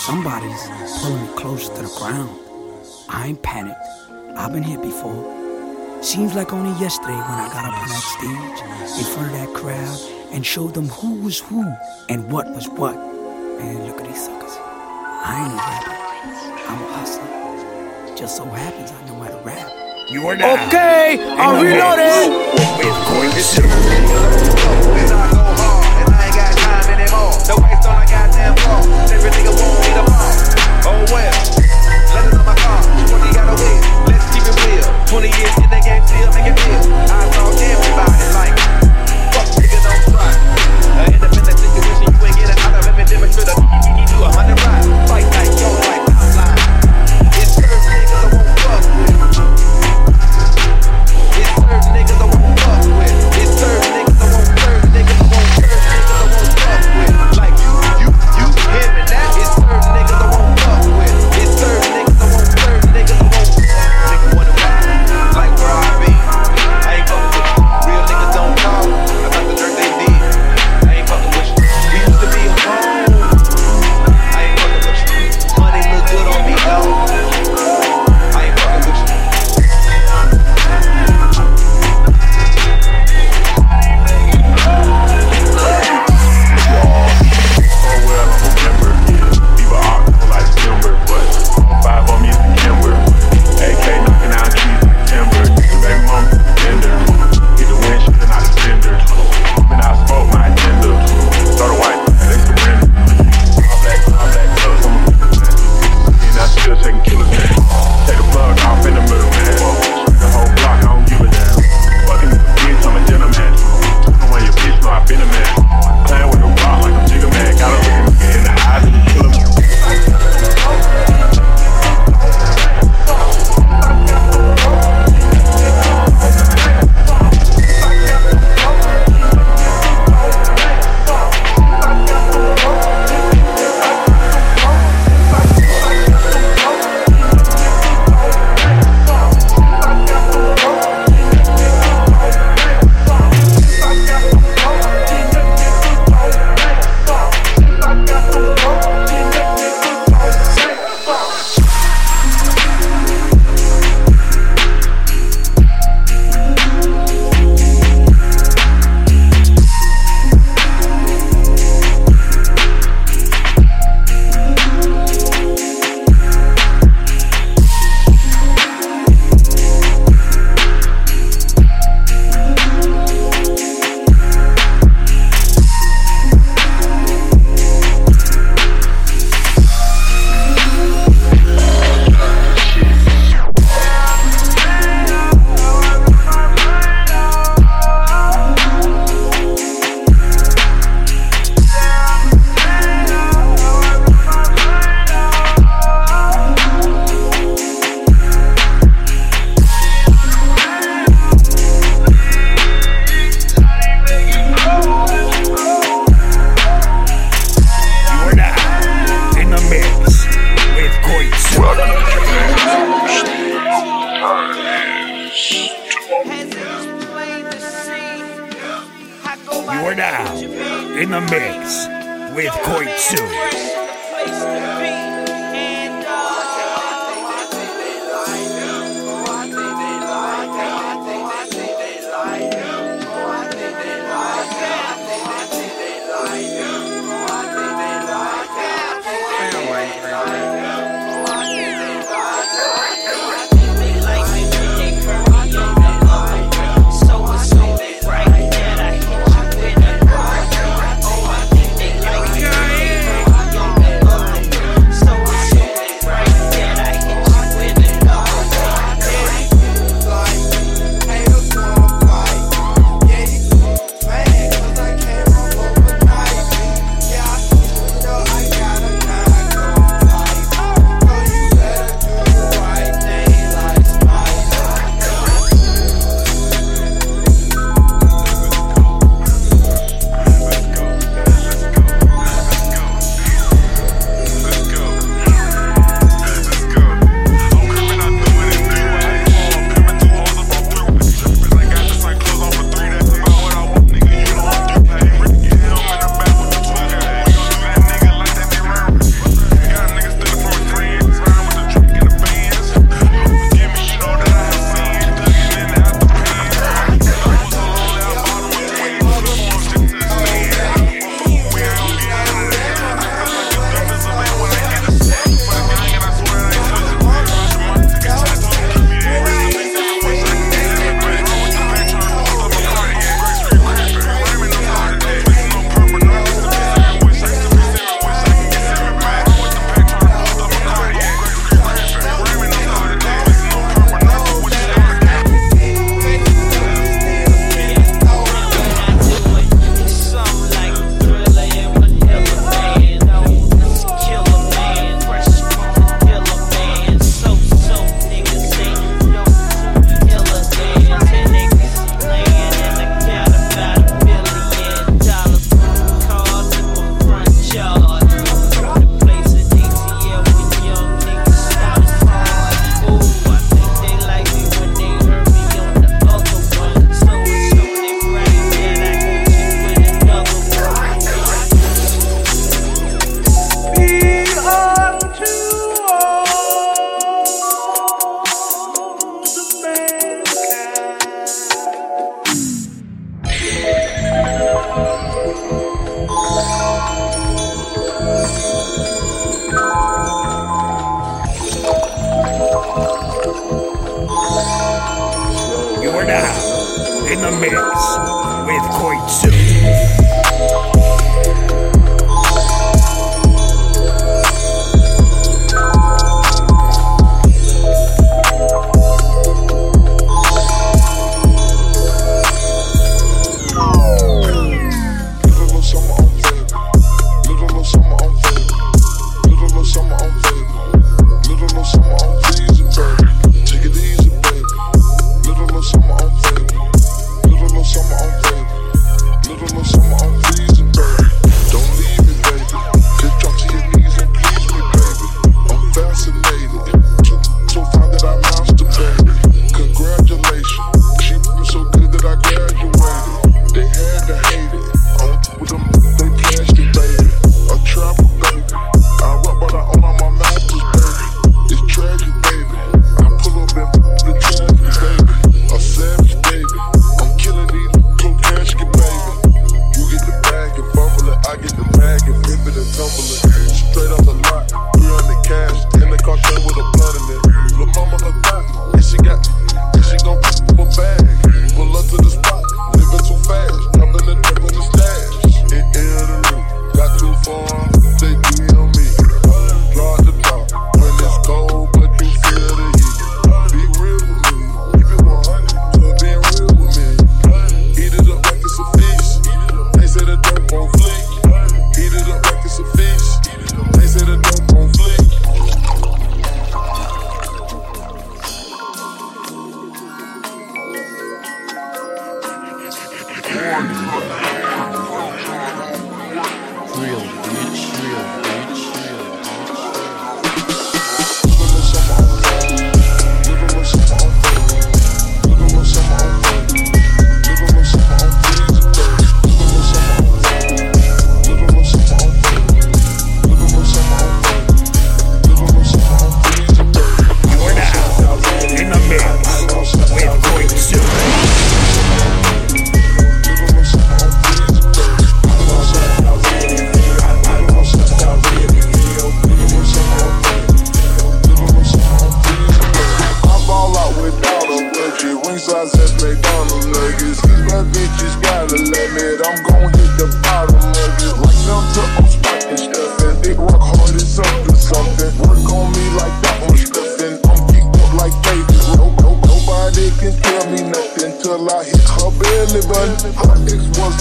Somebody's pulling me close to the ground. I ain't panicked. I've been here before. Seems like only yesterday when I got up on that stage in front of that crowd and showed them who was who and what was what. Man, look at these suckers. I ain't a rapper. I'm a hustler. Just so happens I know how to rap. You are now. Okay, I'm reloading. With Coin Two. No waste on a goddamn wall. Every nigga want me to fall. Oh well. Letters on my car. 20 got a wheel. Let's keep it real. 20 years in the game, still make it real. I saw everybody like, fuck nigga, don't try. A independent situation, you ain't getting out of every demonstrate a do a hundred rides. Fight like yo,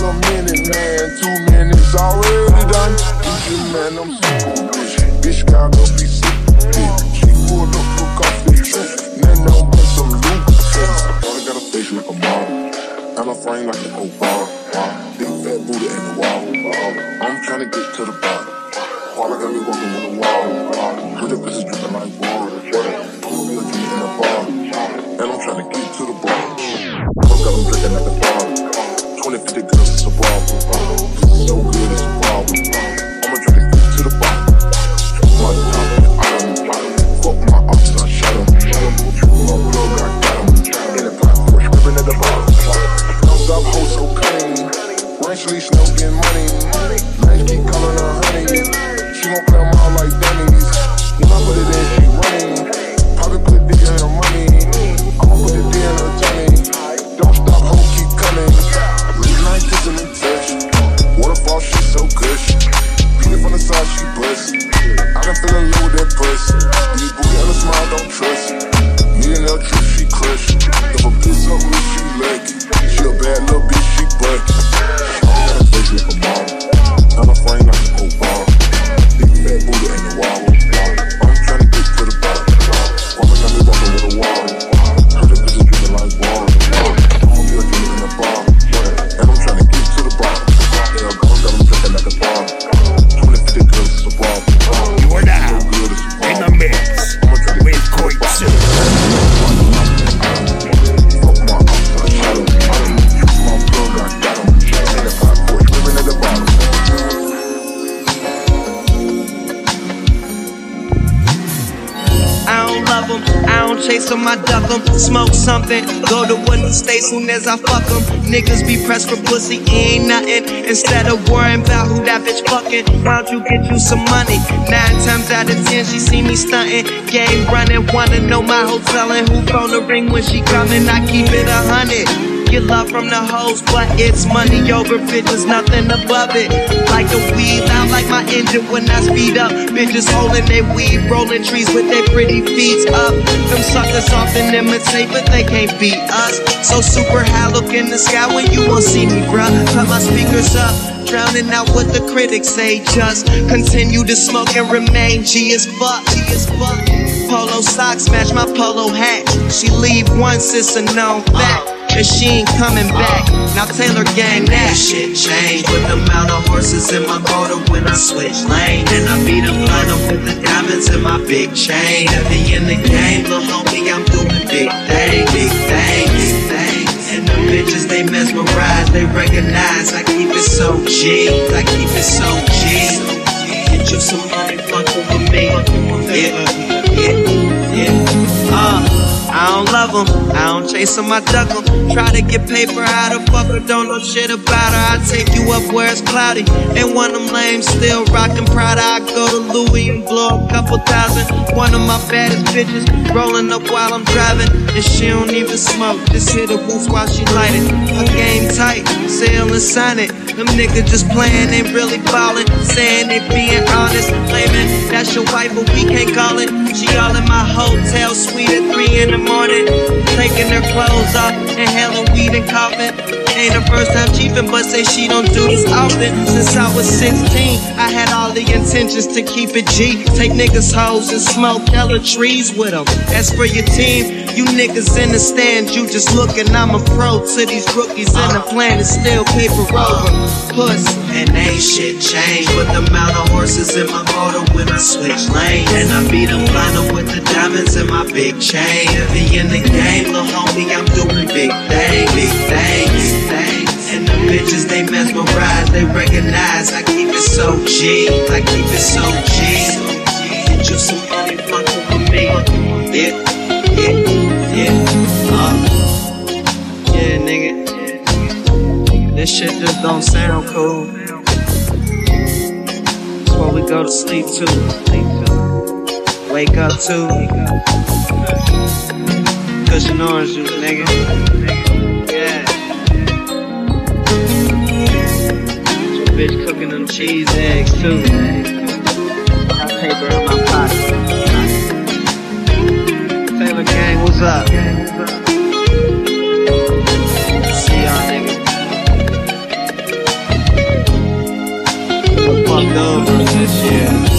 a minute, man. Two minutes already. as I fuck them. Niggas be pressed for pussy, ain't nothing. Instead of worrying about who that bitch fucking, why don't you get you some money? Nine times out of ten, she see me stunting. Game running, wanna know my hotel and who phone the ring when she coming. I keep it a hundred get love from the hoes, but it's money over bitches, nothing above it. Like a weed, out like my engine when I speed up. Bitches holding their weed, rolling trees with their pretty feet up. Them suckers often imitate, but they can't beat us. So super high, look in the sky when you won't see me, bruh. Cut my speakers up. Drowning out what the critics say. Just continue to smoke and remain G as fuck. G as fuck. Polo socks match my polo hat. She leave once, it's a known fact. And she ain't coming back. Now Taylor gang that shit changed with the amount of horses in my motor when I switch lane. And I beat them blind with the diamonds in my big chain. Heavy in the game, little homie, I'm doing big things, big things, big things. And the bitches they mesmerize, they recognize. I keep it so G, I keep it so G. Get you some money, fucking with me. Yeah. I don't love them, I don't chase them, I duck them. Try to get paper out of fucker, don't know shit about her. I take you up where it's cloudy. And one of them lames still rockin' Prada. I go to Louis and blow a couple thousand. One of my baddest bitches rolling up while I'm driving. And she don't even smoke, just hit a boost while she light it. Her game tight, and sign it. Them niggas just playin', ain't really ballin'. Saying they being honest, claiming that's your wife, but we can't call it. She all in my hotel suite at 3 in the morning. Taking her clothes off, inhaling weed and coughing. Ain't the first time chiefin', but say she don't do this often. Since I was 16, I had all the intentions to keep it G. Take niggas' hoes and smoke hella trees with them. As for your team, you niggas in the stand, you just looking. I'm a pro to these rookies, and the plan is still paper over. Puss. And ain't shit changed with the amount of horses in my motor when I switch lane. And I beat them blind with the diamonds in my big chain. Heavy in the game, little homie, I'm doing big things, big things, bitches they mesmerize, they recognize. I keep it so G, I keep it so G. Get you some money, fucking with me. Yeah, yeah, yeah. Uh, yeah, nigga. This shit just don't sound cool. That's what we go to sleep to. Wake up to. Cushion orange juice, nigga. Bitch cooking them cheese eggs too. Got paper in my pocket. Taylor gang, what's up? See y'all niggas. Fucked over.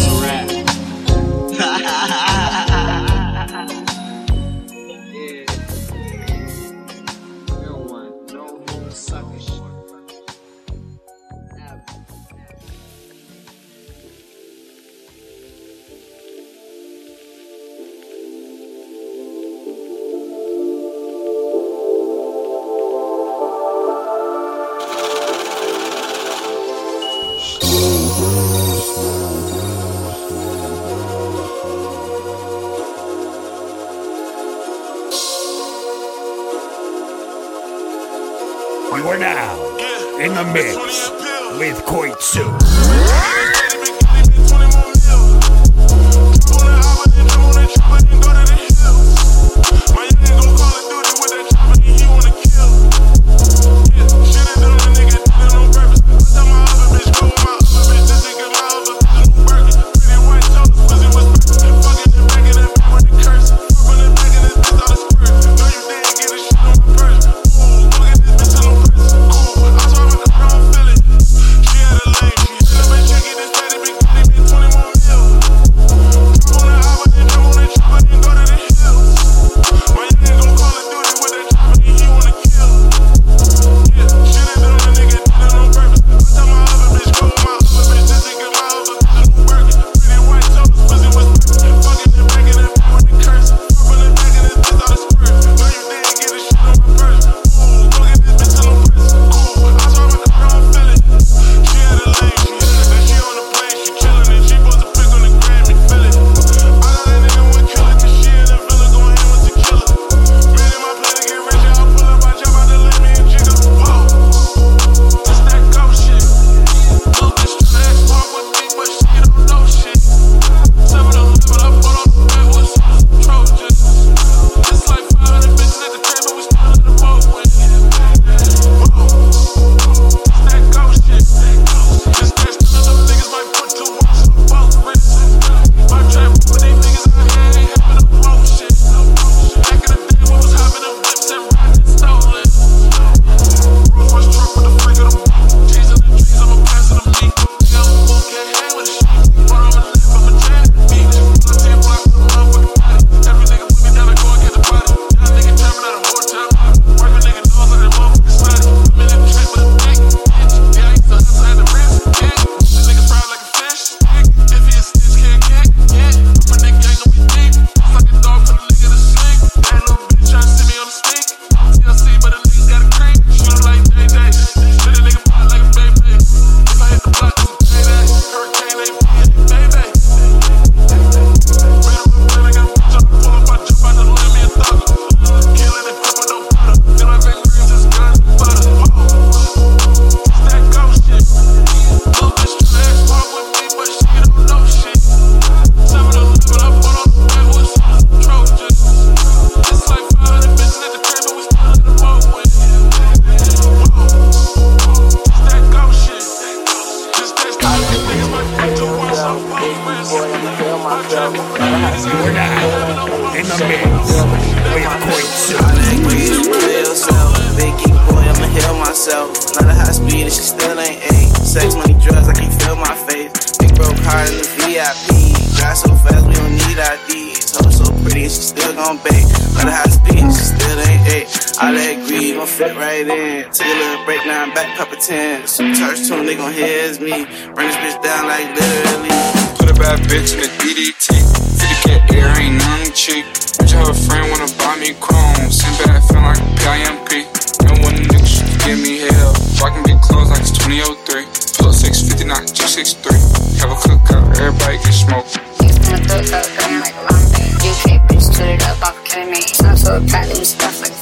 I'm back ten, Some church tune, they gon' hear is me. Bring this bitch down like literally. Put a bad bitch in a DDT. 50k air ain't nothing cheap. Bitch, have a friend wanna buy me chrome. Same bad feeling like PIMP. No one niggas should give me hell. Rockin' big close like it's 2003. Pull 650, not 263. Have a cookout, everybody get smoke. Niggas gonna throw up, like a long band. UK bitch, put it up, off killing me. I'm so tight, stuff like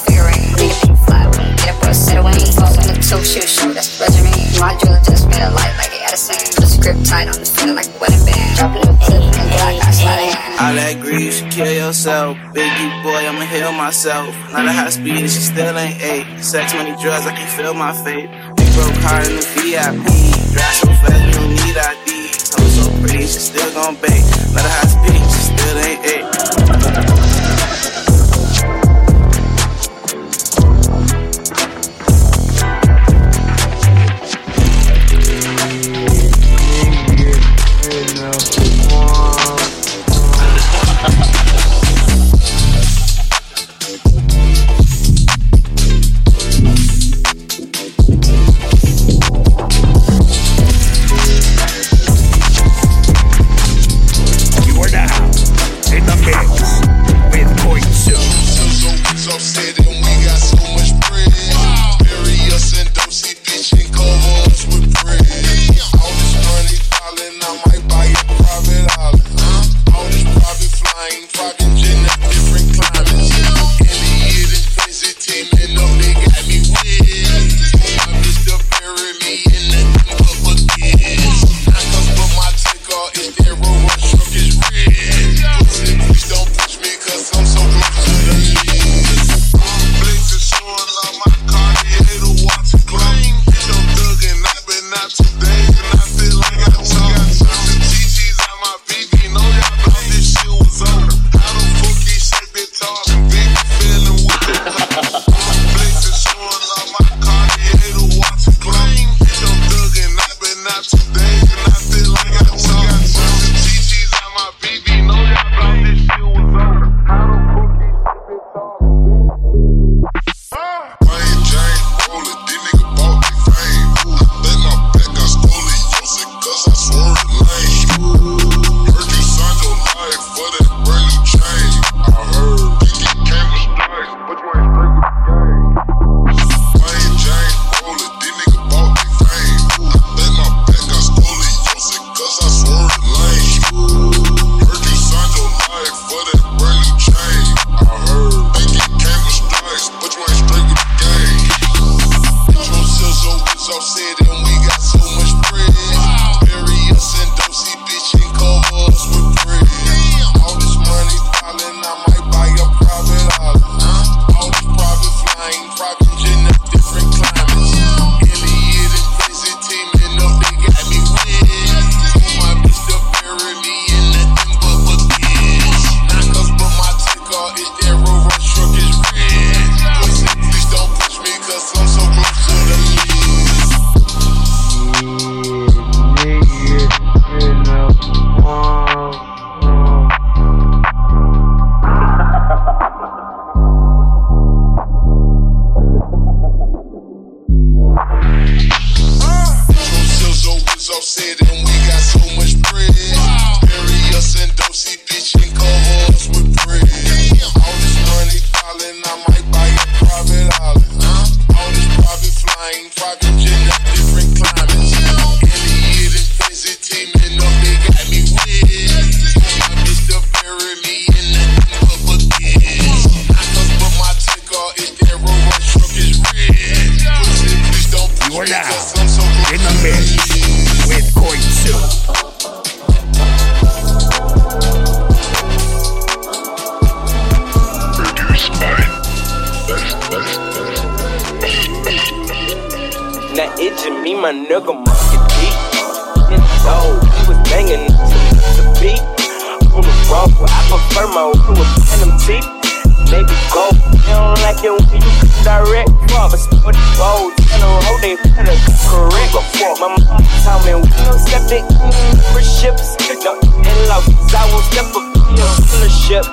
so shit show, that's the resume. Module just made a light like the Edison. Put the script tight on the feeling like a wedding band. Drop a little clip and black, I slide in. All that grease, you kill yourself. Biggie boy, I'ma heal myself. Not a high speed, and she still ain't eight. Sex, money, drugs, I can feel my fate. We broke hard in the VIP. Drive so fast, we don't need ID. Toes so pretty, she still gon' bake. Not a high speed, she still ain't eight. I prefer my with phantom teeth. Maybe go. You don't like it when you direct. Fuck, but split the road. Tell them hoe they finna correct. Before my mom told me we don't step it in for ships. No, and losses. I won't step up in your dealership.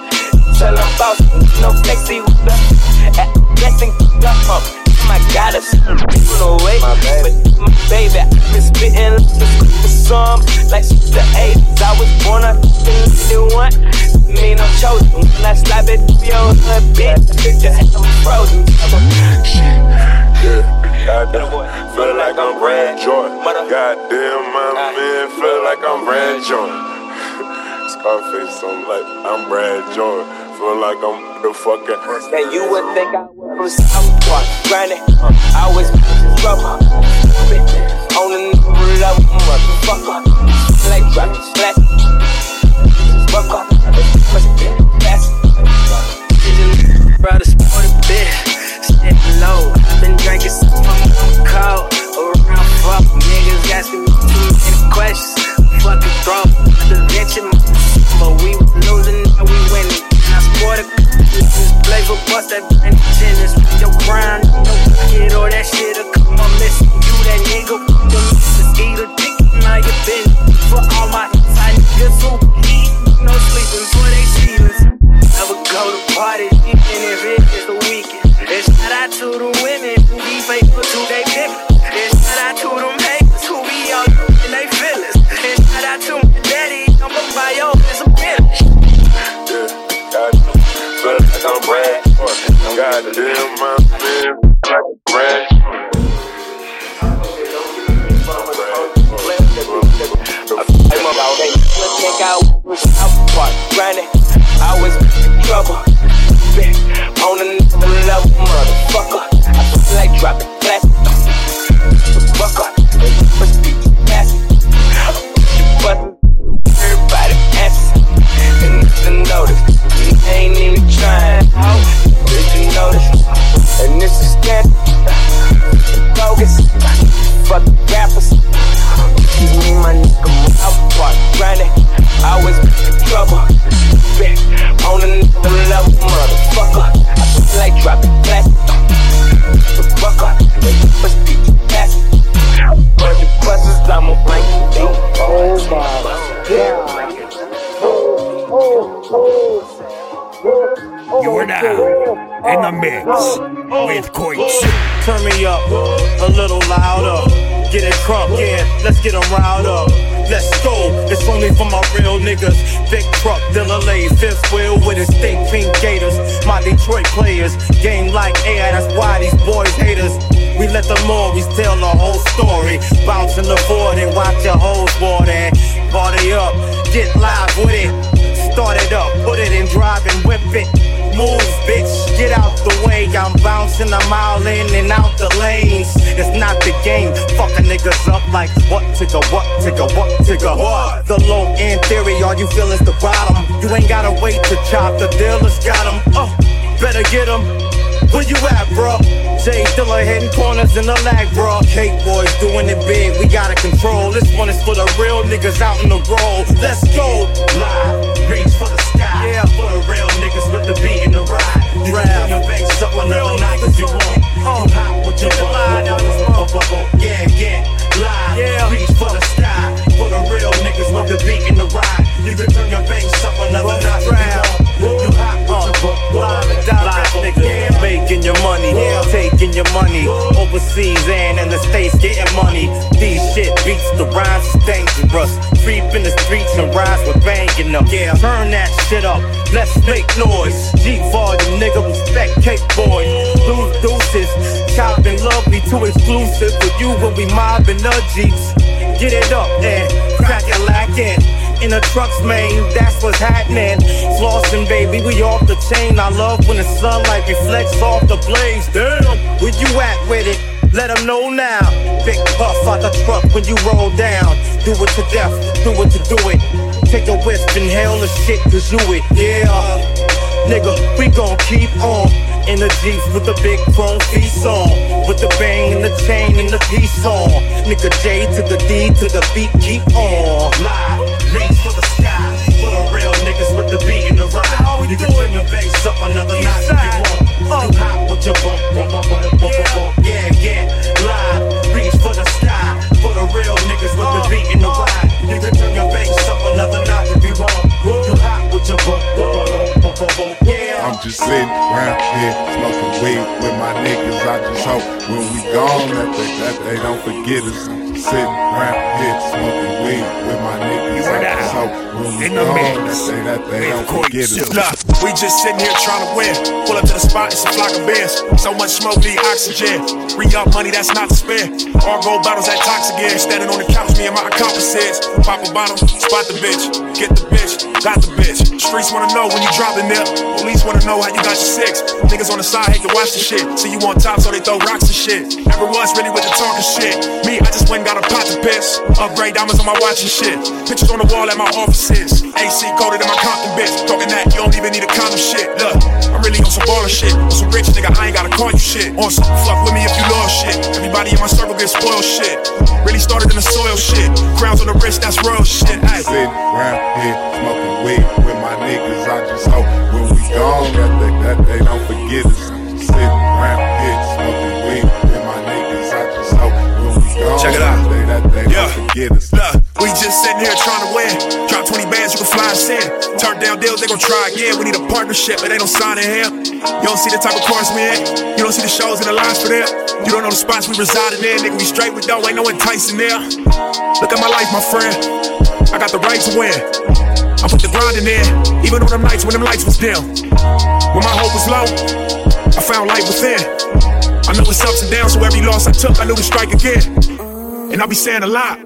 Tell them boss, no flexi with the guessing up up. My God, it's no way. But my baby, I've been spitting the some like the 80s. I was born up in one. Me no chosen. When I slap it, be on her bitch. Just I'm frozen. Yeah, goddamn, feel like I'm Brad Jordan. Goddamn, my man, feel like I'm Brad Jordan. Scarface, I'm like, I'm Brad Jordan. Feel like I'm the fucking. And you would think I was from South Park. Granted, I was trouble. On the level, motherfucker. Like dropping slack. I've been drinking. Around. Niggas asking me too many questions. Fucking throw. The bitch in my but we losing, now we winning. I a play for bust that. Your that shit'll come on missing. You that nigga, eat a dick, now you been for all my go to parties, even if it is the weekend. And shout out to the women who be faithful to they pimpin'. And shout out to them haters who be all in they feelings. And shout out to my daddy, I'm a bio, it's a bitch. Goddamn, feel like I'm Brad Jordan. Goddamn, my man, like I'm Brad I'm about. Let's check out South Park. Granted, I was trouble. On another level, motherfucker. I feel like dropping plastic. Fuck up. Must be. But everybody asking. And nothing notice. You ain't even trying. Did you notice? And this is that. Bogus. Fuck rappers. Mix with Koitsu. Turn me up a little louder. Get it crunk, yeah, let's get get 'em riled up. Let's go, it's only for my real niggas. Big truck, delay, fifth wheel with his thick pink gators. My Detroit players, game like air, that's why these boys hate us. We let the movies tell the whole story. Bounce in the board and watch your hoes board and party up. Get live with it. Start it up, put it in drive and whip it. Move, bitch, get out the way. I'm bouncing a mile in and out the lanes. It's not the game. Fucking niggas up like what tigger, what tigger, what tigger. What? The low end theory, all you feel is the bottom. You ain't gotta wait to chop, the dealers got got 'em. Oh, better get get 'em. Where you at, bro? J Dilla hitting corners in the lag, bro. Cake boys doing it big, we gotta control. This one is for the real niggas out in the road. Let's go. Live, reach for the Yeah, for the real niggas with the beat in the ride. You Grab your face up another night cause you want. You hot with your this. Yeah, yeah. Live, yeah. reach for the sky. For the real niggas with the beat in the ride. You can turn your face up another night you hot with your direct, nigga. Making your money, taking your money overseas and in the states getting money. These shit beats the rhymes is dangerous. Creep in the streets and rise with banging up. Yeah, turn that shit up. Let's make noise. G volume, nigga, respect cake boys. Lose deuces, chopping lovely, too exclusive for you when we mobbing the jeeps. Get it up and crack it lacking in the trucks, man. That's what's happening. Flossing, baby, we off the chain. I love when the sunlight reflects off the blades. Damn, where you at with it? Let 'em know now. Big puff out the truck when you roll down. Do it to death, do it to do it. Take a whiff, inhale the shit, cause you it, yeah. Nigga, we gon' keep on in the with the big chrome piece on. With the bang and the chain and the piece on. Nigga J to the D to the beat, keep on. Live, reach for the sky. For the real niggas with the beat and the rhyme. You can turn your bass up another night if you want. You hop with your bump, bump, bump, bump, bump, bump, bump. Yeah, yeah. Live, reach for the sky. For the real niggas with the beat and the rhyme. You can turn your bass up another knock if you want. You hot with your butt. I'm just sitting around here smoking weed with my niggas. I just hope when we gone that they, that they don't forget us. Sitting around here smoking weed with my niggas. I just hope when we in the gone mix that they, that they don't Coit forget us. Silk. Look, we just sitting here trying to win. Pull up to the spot, it's a flock of bears. So much smoke, need oxygen. Re up money that's not to spare. All gold bottles at Toxigear. Standing on the couch, me and my accomplices. Pop a bottle, spot the bitch. Get the bitch, got the bitch. Streets wanna know when you dropping there. Police wanna know how you got your six. Niggas on the side hate to watch the shit. See you on top, so they throw rocks and shit. Never was really with the talking shit. Me, I just went and got a pot to piss. Upgrade diamonds on my watch and shit. Pictures on the wall at my offices. AC coded in my Compton bitch. Talking that you don't even need a condom shit. Look, I'm really on some baller shit. On some rich nigga, I ain't gotta call you shit. On some fuck with me if you lost shit. Everybody in my circle get spoiled shit. Really started in the soil shit. Crowns on the wrist, that's real shit. Ay. Sitting around here smoking weed with my niggas. I just hope when we gone that they, that they don't forget us. Check it out. they, that they Yeah. forget us. Look, we just sitting here trying to win. Drop 20 bands, you can fly us in. Turn down deals, they gon' try again. We need a partnership, but they don't sign in here. You don't see the type of cars we in. You don't see the shows and the lines for them. You don't know the spots we residing in. Nigga, we straight with dough, ain't no enticing there. Look at my life, my friend. I got the right to win. I put the grind in there, even on them nights when them lights was dim. When my hope was low, I found light within. I know it's ups and downs, so every loss I took, I knew to strike again. And I'll be saying a lot.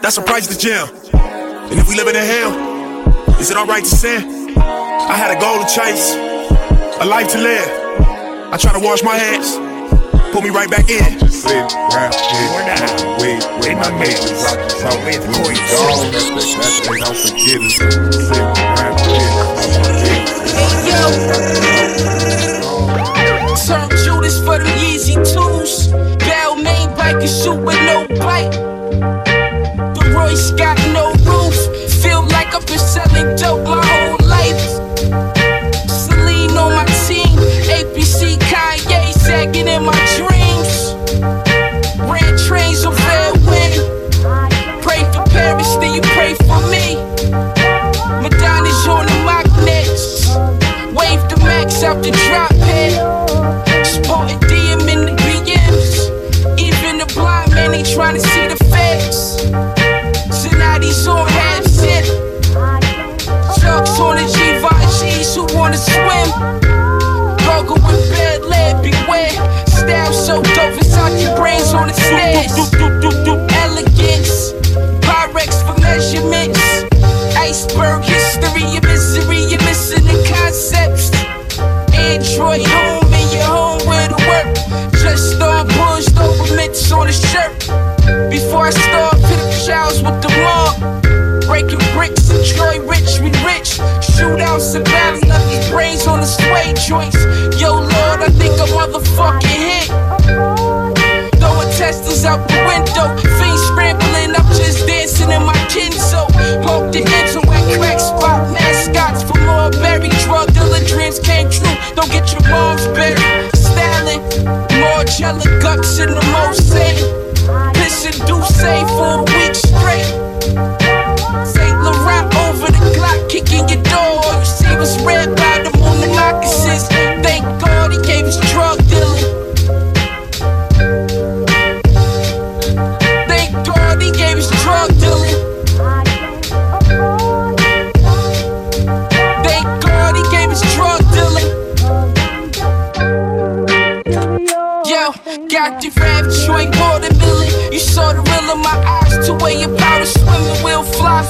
That's a price to gym. And if we live in a hell, is it alright to sin? I had a goal to chase, a life to live. I try to wash my hands, put me right back in. Just sitting around here smoking weed with my niggas. I just hope when we gone that they, that they don't forget us. Sitting around here smoking weed. Turn Judas for them Yeezy twos. Gal main bike and shoot with no bite. The Royce got no roof. Feel like I've been selling dope my whole life. Celine on my team. APC Kanye sagging in my max out the drop head. Sporting DM in the BMs. Even the blind man ain't trying to see the facts. Sonati's on half zip. Chucks on the Givenchy's who wanna swim. Goggle with bad lead, beware. Style so dope, Versace brains on the stairs. Elegance, Pyrex for measurements. Iceberg history, your misery, you're missing the concepts. Android home and your home where to work. Just on pushed over mitts on a shirt. Before I start, the showers with the mob. Breaking bricks, Troy rich, we rich. Shootouts and battles, left his brains on the sway joints. Yo, Lord, I think I'm motherfucking hit. Throwing testers out the window. Fiends scrambling, I'm just dancing in my Kenzo. Poke the Enzo at crack spot mascots for more berry. Drug dealer dreams came true. Don't get your moms buried. Styling, more jelly guts in the most Pissing Douce for a week straight. Fly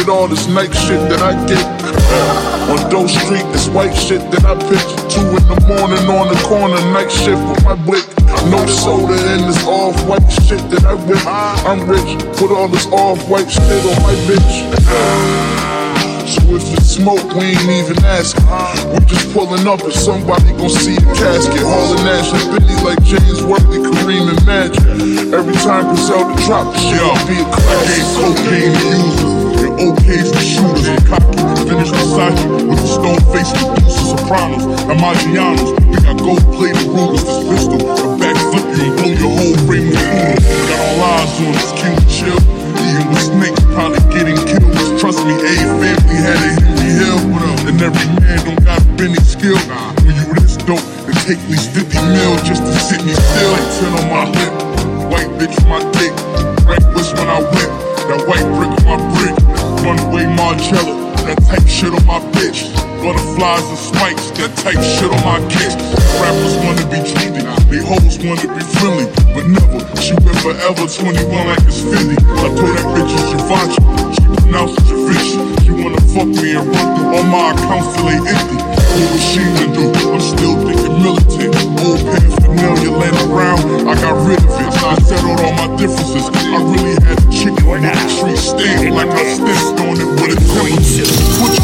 at all this night shit that I get. on Doe Street, this white shit that I pitch. Two in the morning on the corner, night shift with my blick. No soda in this off-white shit that I whip. I'm rich, put all this off-white shit on my bitch. So if it's smoke, we ain't even asking. We just pulling up and somebody gon' see the casket. Hauling ash and Benny like James Worthy, Kareem and Magic. Every time Griselda drop, shit gon' be a classic. cocaine users and OKs for shooters. I'm cocky, finish Versace with the stone face producers, Sopranos, and Maggianos. We got gold plated rulers, this pistol, a backflip you and blow your whole frame of Uno. Got all eyes on this king chill. Eating with snakes, probably getting killed. Trust me, a family had a Henry Hill. And every man don't got Benny skill. When you this dope, it take at least 50 mil just to sit me still. Ten on my lip, white bitch my dick. Reckless when I whip, that white brick on my brick. Runaway Margiela, that type shit on my bitch. Butterflies and spikes, that type shit on my kids. Rappers wanna be trendy, they hoes wanna be friendly, but never. She been forever 21 like it's Fendi. I told that bitch it's Givenchy, she pronounced it Givenchy. She wanna fuck me and run through all my accounts till they empty. What was she gonna do? I'm still thinking militant. Old paraphernalia laying around, I got rid of it. I settled all my differences. I really had a chicken with a tree stand like I stepped on it with a queen. What you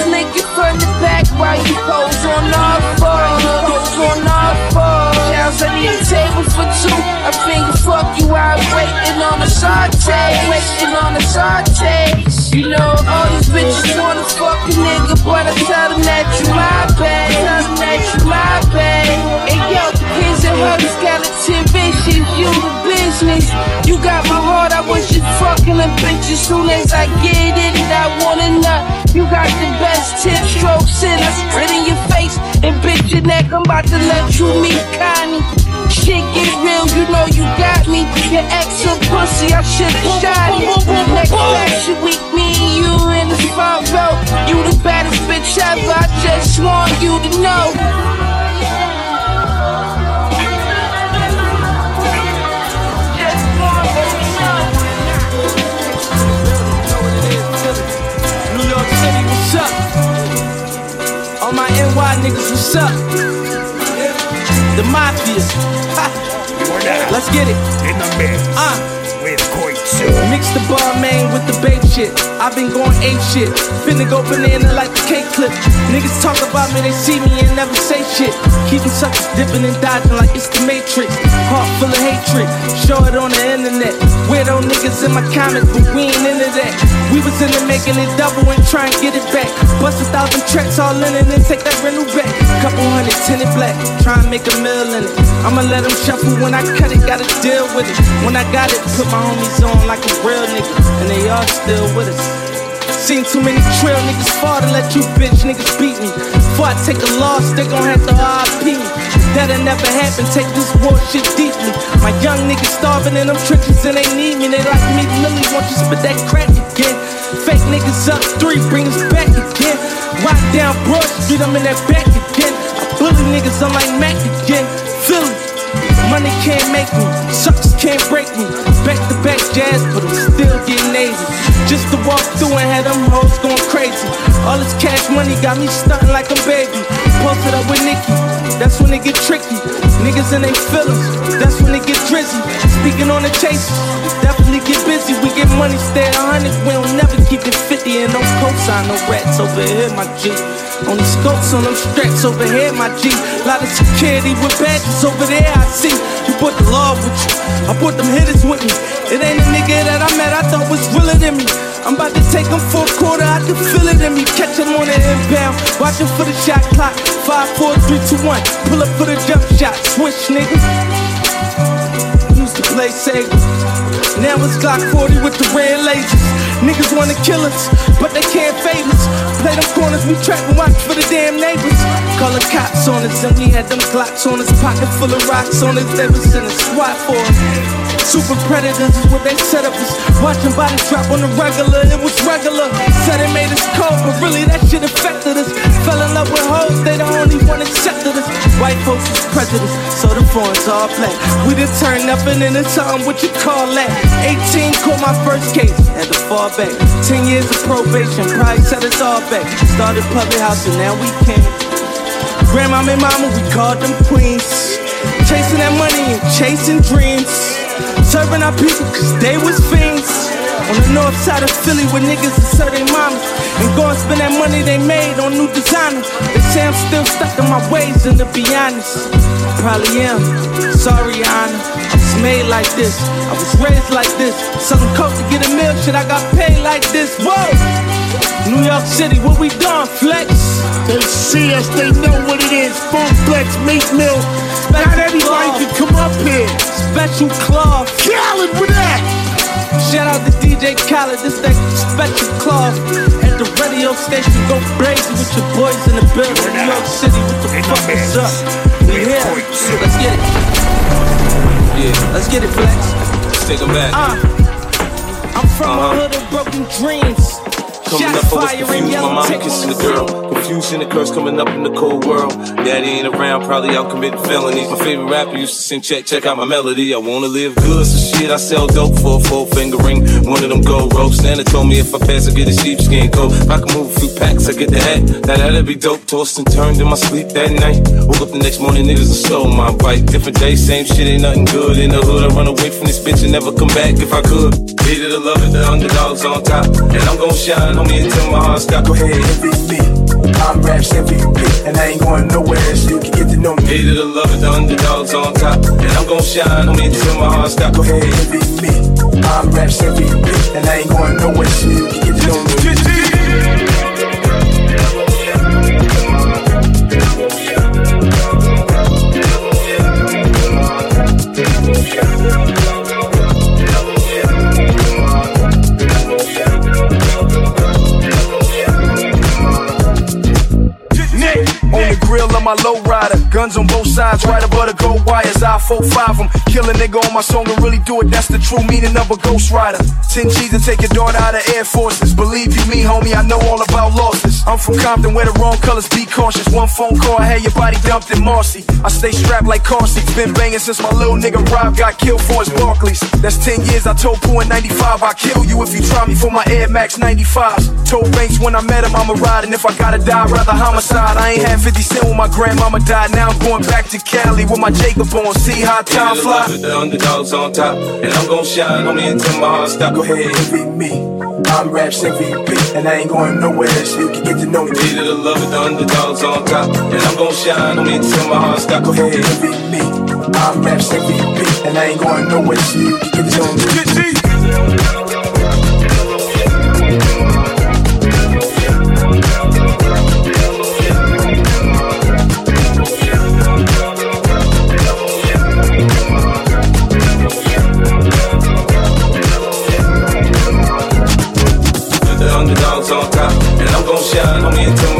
to lick it from the back while you pose on all fours, pose on all fours. Sounds I need a table for two. I finger fuck you out, waiting on a saute, waiting on a saute. You know all these bitches wanna fuck a nigga, but I tell them that you my babe, tell them that you my babe. And yo, the kids and her skeleton bitches, you the business. You got my heart, I was just fucking bitch as soon as I get it and I wanna nut. You got the best tip strokes in, I spit in your face and bitch your neck. I'm about to let you meet Connie. Shit get real, you know you got me. Your ex a pussy, I should've shot it. Next fashion week, me and you in the front row. You the baddest bitch ever, I just want you to know. My niggas, what's up? The Mafia. Ha. Let's get it. In the mix Uh. Mix the bar main with the babe shit. I've been going ape shit. Finna go banana like the cake clip. Niggas talk about me, they see me and never say shit. Keeping suckers dipping and dodging like it's the Matrix. Heart full of hatred. Show it on the internet. Weirdo niggas in my comic, but we ain't into that. We was in it making it double and try and get it back. Bust a thousand tracks all in it and take that rental back. Couple hundred tinted black. Try and make a mill in it. I'ma let them shuffle when I cut it, gotta deal with it. When I got it, put my homies on like a real nigga, and they all still with us. Seen too many trail niggas fall to let you bitch niggas beat me. Before I take a loss, they gon' have to RIP me. That'll never happen, take this war shit deeply. My young niggas starving in them trenches and they need me. They like me, Lily, want you spit that crack again. Fake niggas up three, bring us back again. Rock down Broad Street, I'm in that back again. I bully niggas, I'm like Mac again. Philly. Money can't make me, suckers can't break me. Back to jazz, but I'm still getting lazy. Just to walk through and have them hoes going crazy. All this cash money got me stunting like a baby. Posted up with Nicki, that's when it get tricky. Niggas in they feelings, that's when it get drizzy. Speaking on the chase, definitely get busy. We get money, stay at 100, we don't never keep it 50. And no cosign, no rats over here, my G. On Only scopes on them straps over here, my G. Lot of security with badges over there, I see. Put the love with you, I put them hitters with me. It ain't a nigga that I met I thought was realer than me. I'm about to take him for a quarter, I can feel it in me. Catch him on the inbound, watching for the shot clock. Five, four, three, two, one. Pull up for the jump shot, switch, nigga. Play Sega. Now it's Glock 40 with the red lasers. Niggas wanna kill us, but they can't fade us. Play them corners, we trap and watch for the damn neighbors. Call the cops on us, and we had them Glocks on us. Pocket full of rocks on us, they was in a SWAT for us. Super predators is what they set up us. Watching bodies drop on the regular, it was regular. Said it made us cold, but really that shit affected us. Fell in love with hoes, they the only one accepted us. White folks prejudice, so the phones all black. We done turned nothing into something, what you call that? 18 caught my first case, had to fall back. 10 years of probation, probably set us all back. Started public house and now we came. Grandma and mama, we called them queens. Chasing that money and chasing dreams. Serving our people cause they was fiends. On the north side of Philly where niggas is serve their mamas. And go and spend that money they made on new designer. They say I'm still stuck in my ways and to be honest, I probably am. Sorry, Honor. I was made like this. I was raised like this. Selling coke to get a meal, shit, I got paid like this. Whoa! New York City, what we done, flex? They see us, they know what it is. Funk flex, Meek Mill. Not everybody can come up here. Special cloth. Khaled with that. Shout out to DJ Khaled, this that special cloth. At the radio station, go crazy with your boys in the building. New York City, what the fuck is up? We here. Let's get it. Yeah. Let's get it, flex. Let's take 'em back. Uh, I'm from Uh-huh. a hood of broken dreams. Coming Shots up, I was confused. My mama kissing the girl. Confusion and curse coming up in the cold world. Daddy ain't around, probably out committing felonies. My favorite rapper used to sing, check, check out my melody. I wanna live good, so shit, I sell dope for a four finger ring. One of them gold ropes. Nana told me if I pass, I get a sheepskin coat. If I can move a few packs, I get the hat. Now that'd be dope. Tossed and turned in my sleep that night. Woke up the next morning, niggas have stole my bike. Different day, same shit, ain't nothing good. In the hood, I run away from this bitch and never come back if I could. Hated to love it, the underdogs on top. And I'm gon' shine on me until my heart stop. Go ahead, me. I'm Raps MVP, and I ain't going nowhere, so you can get to know me. Hated to love of the underdogs on top. And I'm gon' shine on me until my heart stop. Go ahead, me. I'm Raps MVP, and I ain't going nowhere, so you can get to know me. real on my low rider. Guns on both sides, right above the gold wires. I 4-5 them. Kill a nigga on my song and really do it. That's the true meaning of a ghost rider. 10 G's to take your daughter out of Air Forces. Believe you me, homie, I know all about losses. I'm from Compton where the wrong colors be cautious. One phone call, I had your body dumped in Marcy. I stay strapped like car seats. Been banging since my little nigga Rob got killed for his Barkleys. That's 10 years. I told Pooh in 95, I'll kill you if you try me for my Air Max 95s. Told Banks when I met him, I'ma ride. And if I gotta die, rather homicide. I ain't had 50 cent when my grandmama died. Now I'm going back to Cali with my Jacob on. See how time fly. The underdogs on top, and I'm gon' shine on me until my heart stop. Go ahead, envy me. I'm Raps MVP, and I ain't going nowhere, so you can get to know me. Needed a love with the underdogs on top, and I'm gon' shine on me until my heart stop. Go ahead, envy me. I'm Raps MVP, and I ain't going nowhere, so you can get to know me. The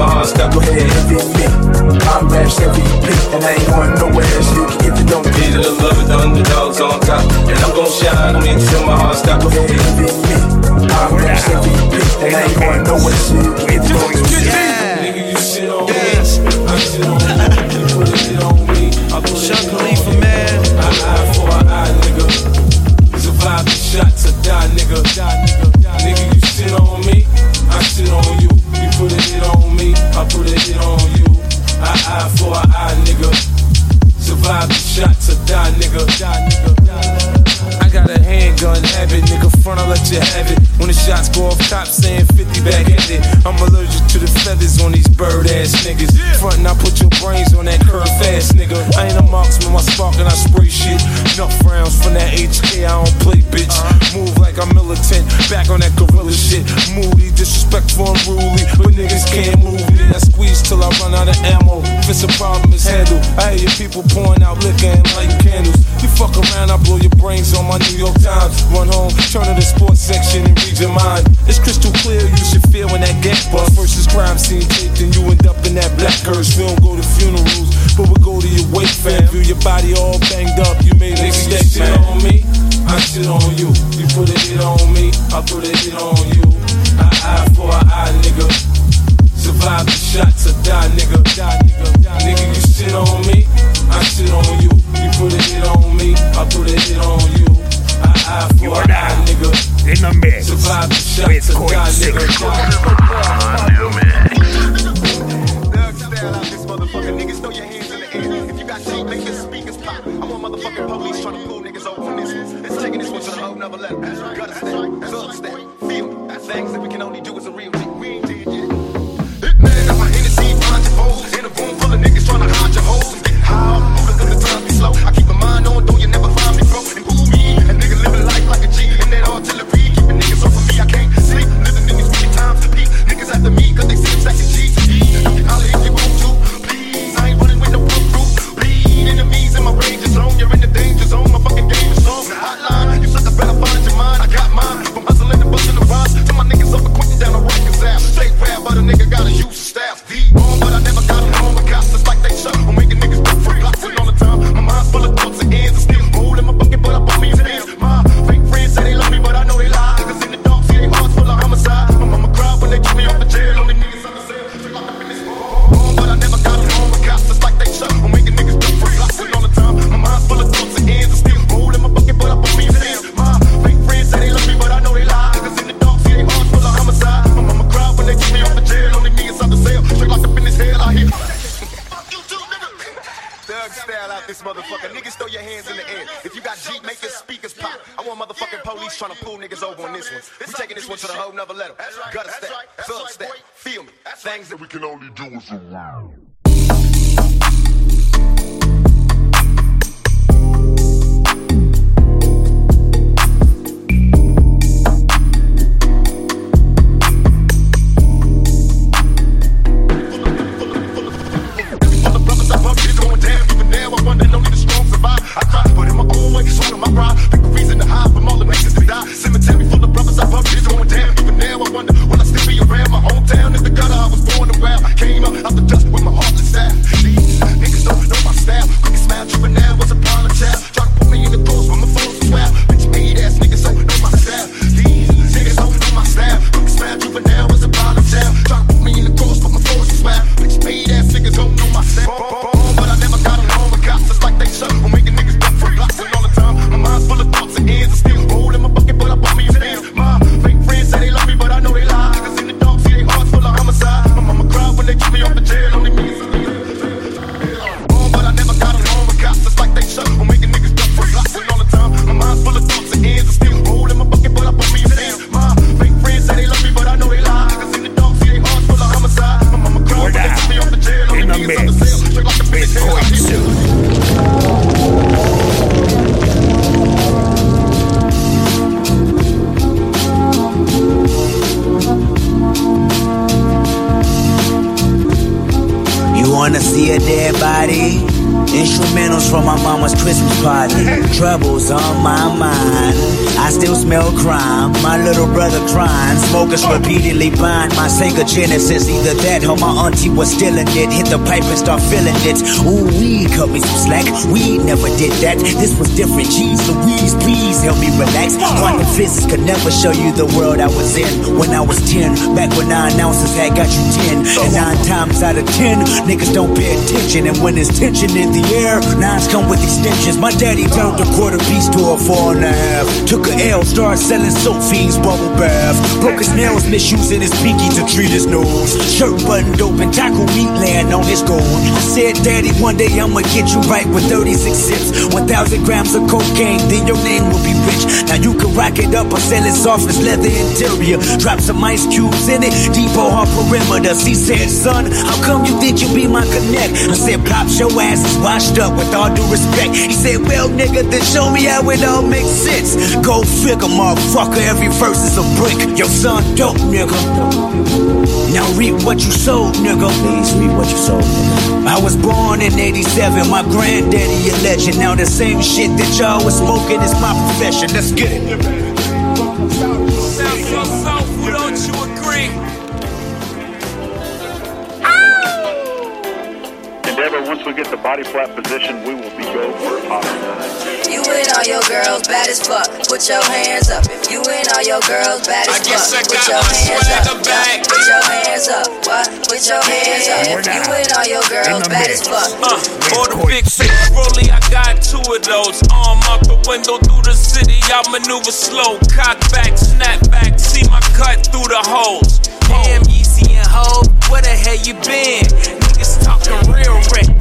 my heart stop. Go ahead, envy me. I'm Raps MVP, and I ain't going nowhere, so you can get to know me. Needed a love with the underdogs on top, and I'm gon' shine on me until my heart stop. Go ahead, envy me. I'm Raps MVP, and I ain't going nowhere, so you can get to know me. Nigga, you shit on me. I shit on you. You put a shit on me. I put a shit on you. man. I eye for an eye, nigga. Survive the shot to die, nigga. Die, nigga. Nigga, eye for an eye, nigga. Survive the shot to die, nigga. Die, nigga. I got a handgun habit, nigga. Front, I'll let you have it. When the shots go off, cops saying 50 back at it. I'm allergic to the feathers on these bird ass niggas. Front, and I put your brains on that curve fast, nigga. I ain't a marksman, my spark and I spray shit. Enough rounds from that HK, I don't play, bitch. Uh-huh. Move like I'm militant, back on that gorilla shit. Moody, disrespectful, unruly, but niggas can't move me. I squeeze till I run out of ammo. It's a problem, it's handled. I hear your people pouring out liquor and lighting candles. You fuck around, I blow your brains on my New York Times. Run home, turn to the sports section and read your mind. It's crystal clear, you should feel when that gap bust. Versus crime scene tape, then you end up in that black curse. We don't go to funerals, but we go to your wake, fam. View your body all banged up, you made a mistake, man. on me, I shit on you. You put a hit on me, I put a hit on you. I eye attention. And when there's tension in the air, nines come with extensions. My daddy turned a quarter piece to a four and a half. Took a L, started selling soap fiends, bubble bath. Broke his nails, misusing his pinky to treat his nose. Shirt buttoned open, taco meat laying on his gold. Said, Daddy, one day I'ma get you right with 36 sips. 1,000 grams of cocaine, then your name will be rich. Now you can rack it up or sell it soft as leather interior. Drop some ice cubes in it, depot her perimeter. He said, son, how come you think you be my connect? I said, Pops, your ass is washed up with all due respect. He said, well, nigga, then show me how it all makes sense. Go figure, motherfucker, every verse is a brick. Your son dope, nigga. Now reap what you sowed, nigga. Please reap what you sowed, nigga. I was born in 87, my granddaddy a legend. Now the same shit that y'all was smoking is my profession. Let's get it. Get the body flat position, we will be go for a pop. You and all your girls bad as fuck. Put your hands up. If you and all your girls bad as fuck. Put your hands up. Yeah, Put your hands up. What? Put your hands up. If you and all your girls bad as fuck. Uh, or the big six rollie, I got two of those. Arm out the window through the city, I maneuver slow. Cock back, snap back, see my cut through the holes. Damn, Yeezy and Hov, where the hell you been? Niggas talking real reckless,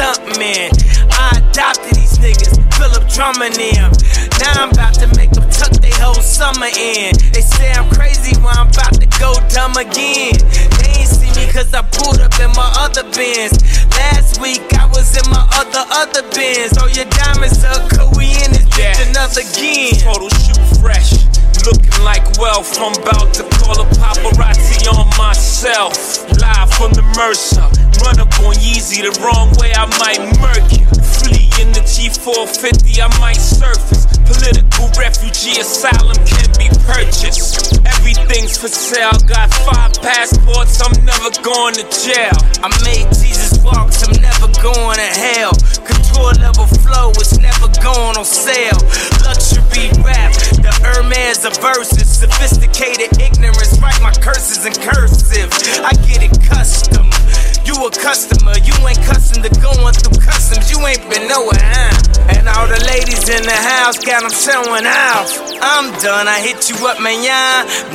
stunt man. I adopted these niggas, Philip Drummond them. Now I'm about to make them tuck they whole summer in. They say I'm crazy, well I'm about to go dumb again. They ain't see me cause I pulled up in my other Benz. Last week I was in my other, other Benz. Oh, your diamonds up, cause we in this bitch another again. Photo shoot fresh. Looking like wealth, I'm about to call a paparazzi on myself. Live from the Mercer, run up on Yeezy the wrong way, I might murk you. In the G450, I might surface. Political refugee asylum can be purchased. Everything's for sale, got five passports, I'm never going to jail. I made Jesus walks, I'm never going to hell. Couture level flow is never going on sale. Luxury rap, the Hermes of verses. Sophisticated ignorance, write my curses in cursive. I get it custom. You a customer, you ain't custom to going through customs. You ain't been nowhere? And all the ladies in the house got them showing off. I'm done, I hit you up, man.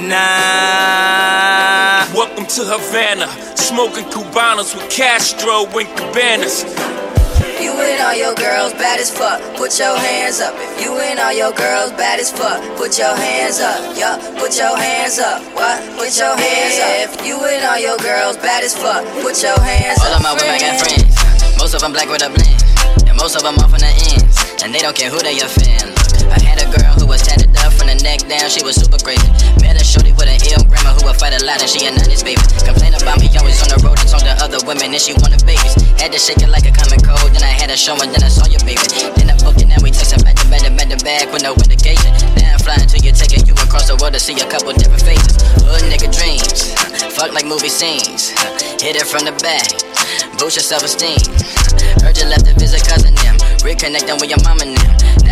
Nah. Welcome to Havana, smoking Cubanos with Castro and Cabanas. You and all your girls bad as fuck. Put your hands up. If you and all your girls bad as fuck, put your hands up. Yeah, put your hands up. What? Put your hands up. If you and all your girls bad as fuck, put your hands All up. of my women got friends. Most of them black with a blend. And most of them off on the ends. And they don't care who they offend. Look, I had a girl who was tatted up from the neck down. She was super crazy. Met a shorty with an ill grandma who would fight a lot and she a nutty's baby. Complain about me always on the road and talk to other women and she wanted babies. Had to shake it like a common cold. Then I had to show her, then I saw your baby. Then I booked it, now we texting back to back to back to back with no indication. Now I'm flying till you taking you across the world to see a couple different faces. Hood nigga dreams. Fuck like movie scenes. Hit it from the back. Boost your self-esteem. Heard you left to visit cousin them. Reconnecting with your mama now.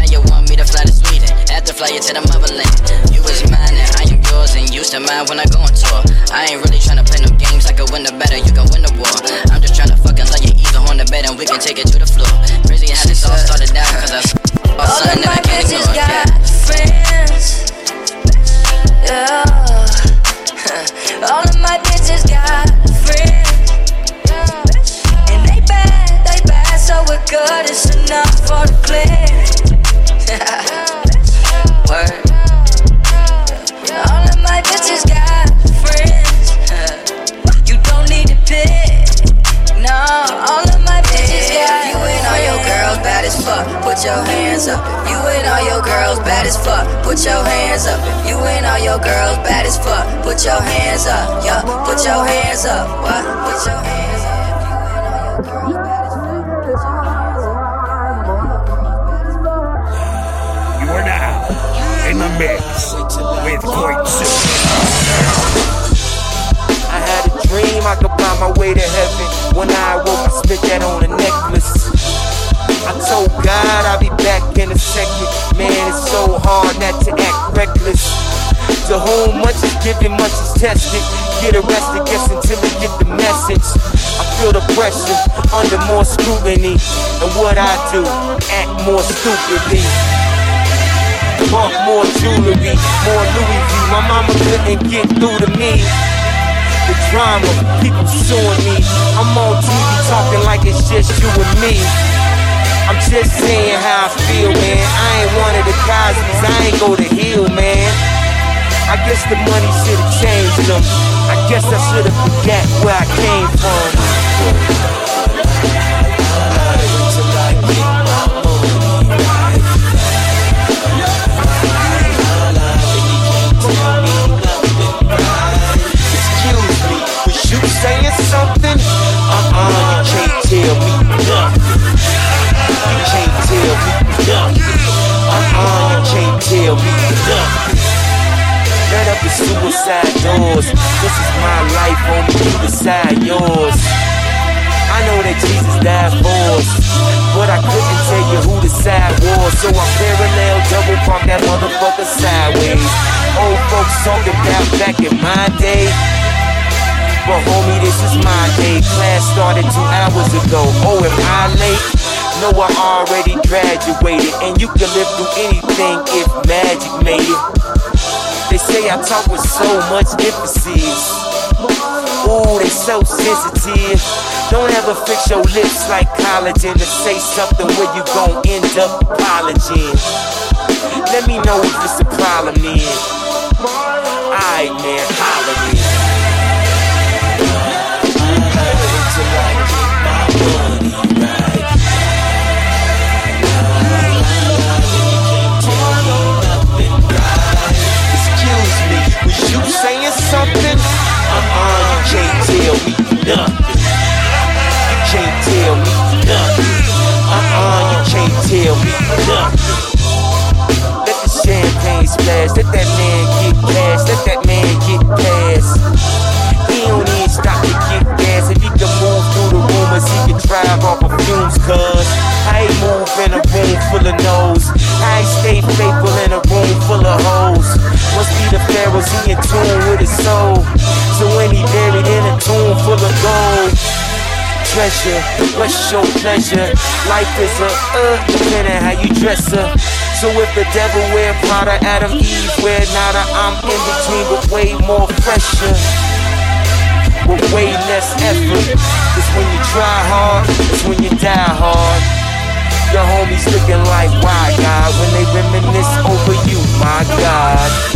To fly to Sweden. Have to fly you to the motherland. You was mine and I am yours and used to mine when I go on tour. I ain't really tryna play no games. I can win the battle, you can win the war. I'm just tryna fucking love you either on the bed and we can take it to the floor. Crazy how this all started out cause I All something of my that I can't bitches got Yeah. friends. Yeah. All of my bitches got friends. Yeah. And they bad, they bad, so we're good. It's enough for the clique. Word. All of my bitches got friends. You don't need to pick. No, all of my bitches got You and all your girls bad as fuck, put your hands up. You and all your girls bad as fuck, put your hands up. You and all your girls bad as fuck, put your hands up. Yeah, put your hands up. What? Put your hands up. Mix with Koitsu. I had a dream I could buy my way to heaven. When I woke, I spit that on a necklace. I told God I'll be back in a second. Man, it's so hard not to act reckless. To whom much is given, much is tested. Get arrested, guess until we get the message. I feel the pressure under more scrutiny. And what I do, act more stupidly. More jewelry, more Louis V. My mama couldn't get through to me. The drama, people suing me. I'm on TV talking like it's just you and me. I'm just saying how I feel, man. I ain't one of the Cosby's, I ain't go to Hill, man. I guess the money should've changed them. I guess I should've forgot where I came from. The suicide doors. This is my life, only you decide yours. I know that Jesus died for us, but I couldn't tell you who the side was. So I parallel double pump that motherfucker sideways. Old folks talking about back in my day. But homie, this is my day. Class started two hours ago. Oh, am I late? No, I already graduated. And you can live through anything if magic made it. They say I talk with so much emphasis. Ooh, they so sensitive. Don't ever fix your lips like collagen to say something where you gon' end up apologizing. Let me know if it's a problem then. Alright, man, holler nothing. You can't tell me nothing. Uh-uh, you can't tell me nothing. Let the champagne splash, let that man get let that man get. He don't even stop to get gas. Move through the rumors, he can drive off of I ain't a room full of. I ain't stay faithful in a room full of hoes. Must be the pharaohs, he in tune with his soul. So when he buried in a tomb full of gold. Treasure, what's your pleasure? Life is a uh, depending how you dress her. So if the devil wear Prada, Adam, Eve wear nada, I'm in between with way more pressure with way less effort. It's when you try hard, it's when you die hard. Your homies looking like why God when they reminisce over you, my God.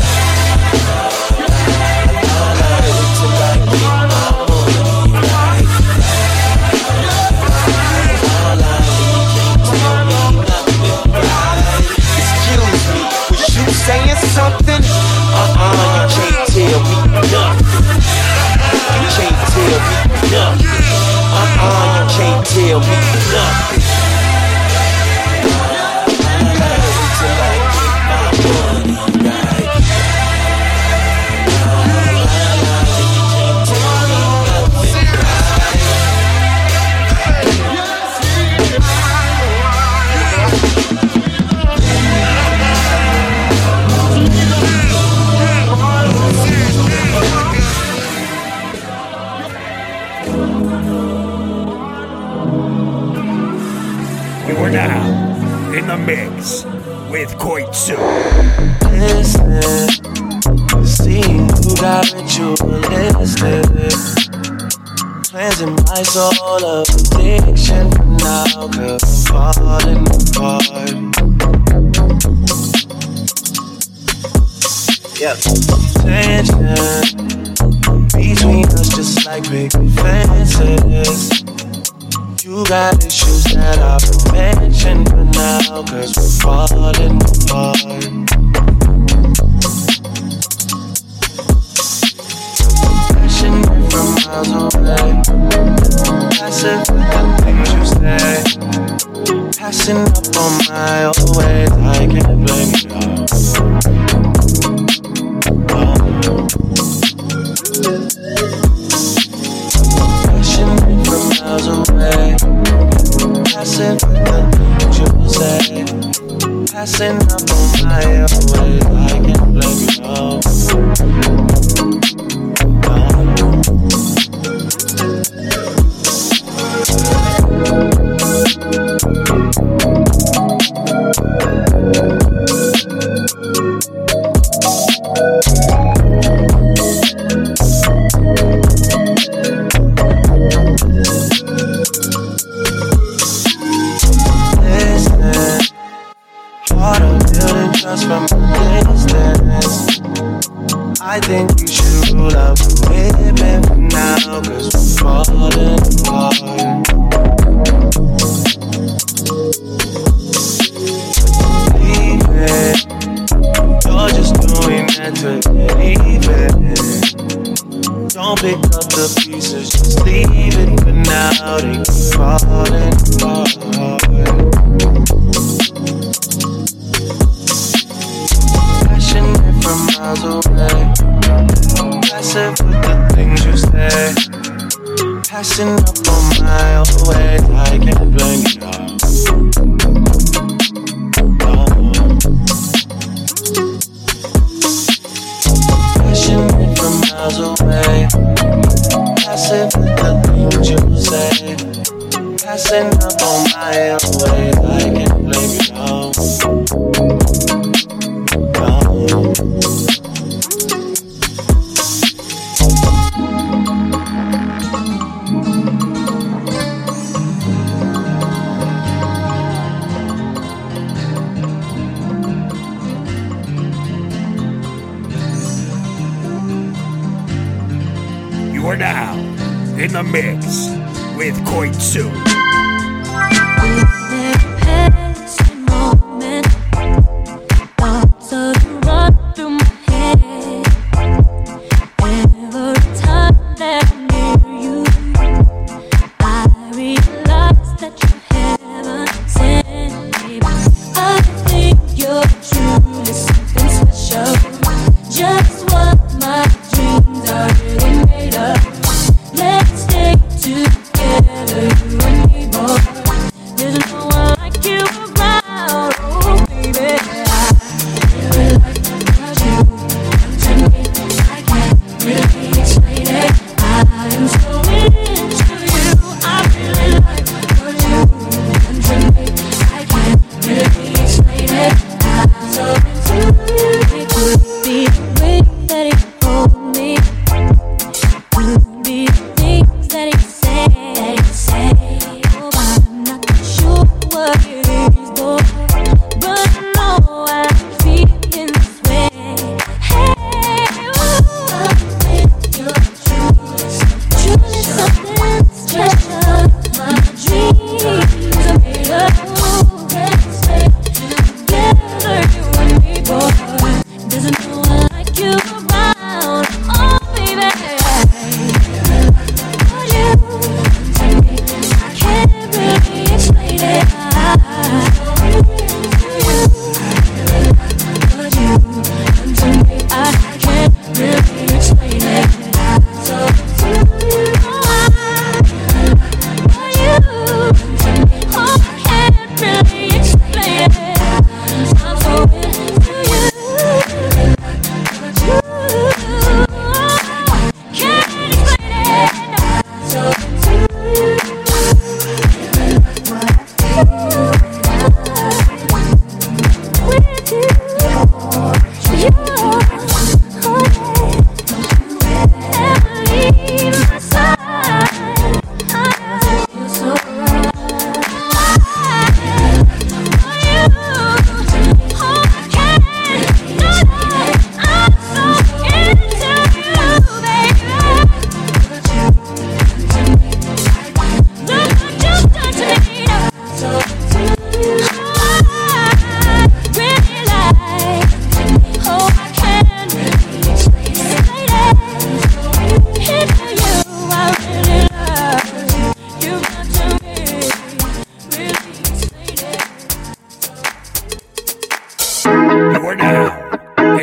Something? Uh-uh, you can't tell me nothing. You can't tell me nothing. Uh-uh, you can't tell me nothing. Mix with Koitsu. Listen, see you got ritualistic. Cleansing my soul of addiction now, I'm falling apart. Yep. Tension between us just like big fences. You got issues that I've been mentioning for now, cause we're falling apart. Passion from miles away. Passive the things you say. Passing up on my old ways, I can't blame you. Oh. miles away. Passive with the Jose. Passing up on my way. I can play it go.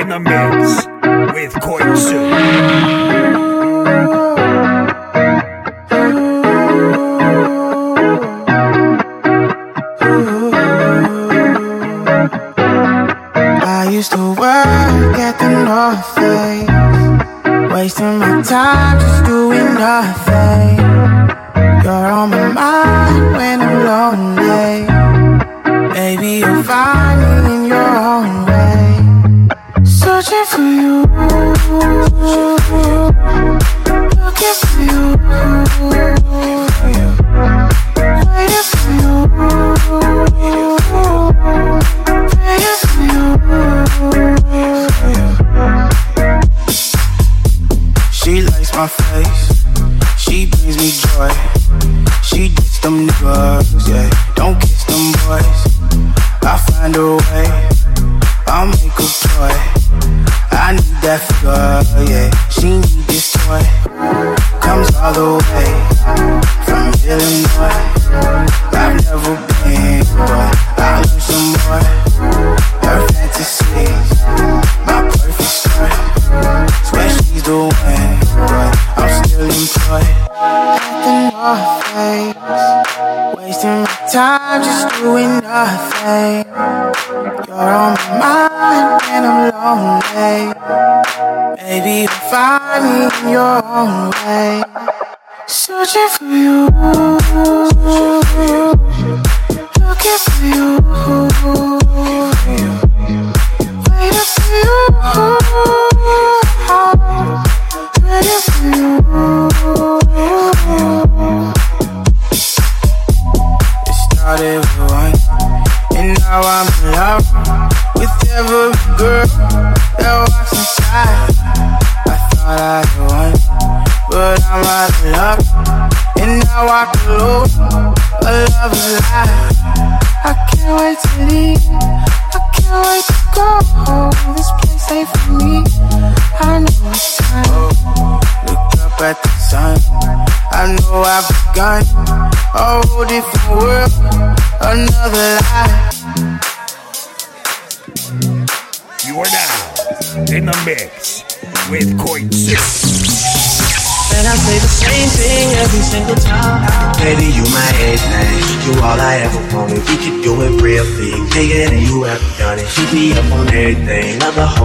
in the mix with Coil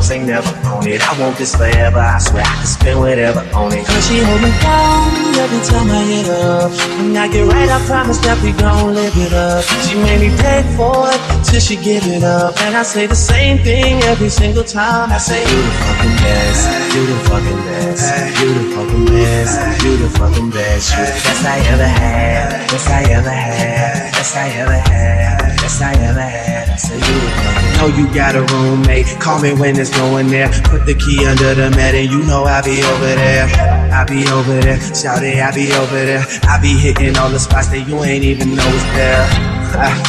Hoes ain't never on it. I want this forever. I swear I can spend whatever on it. Cause she hold me down every time I hit up. When I get right, I promise that we gon' live it up. She made me pay for it till she give it up. And I say the same thing every single time. I say, You the fucking best. You the fucking best. You the fucking best. You the fucking best. You the best I ever had. Best I ever had. Best I ever had. Best I ever had. I say you the fucking. Know you got a roommate. Call me when it's going there. Put the key under the mat and you know I'll be over there. I be over there. Shout it, I be over there. I be hitting all the spots that you ain't even know is there. Ah.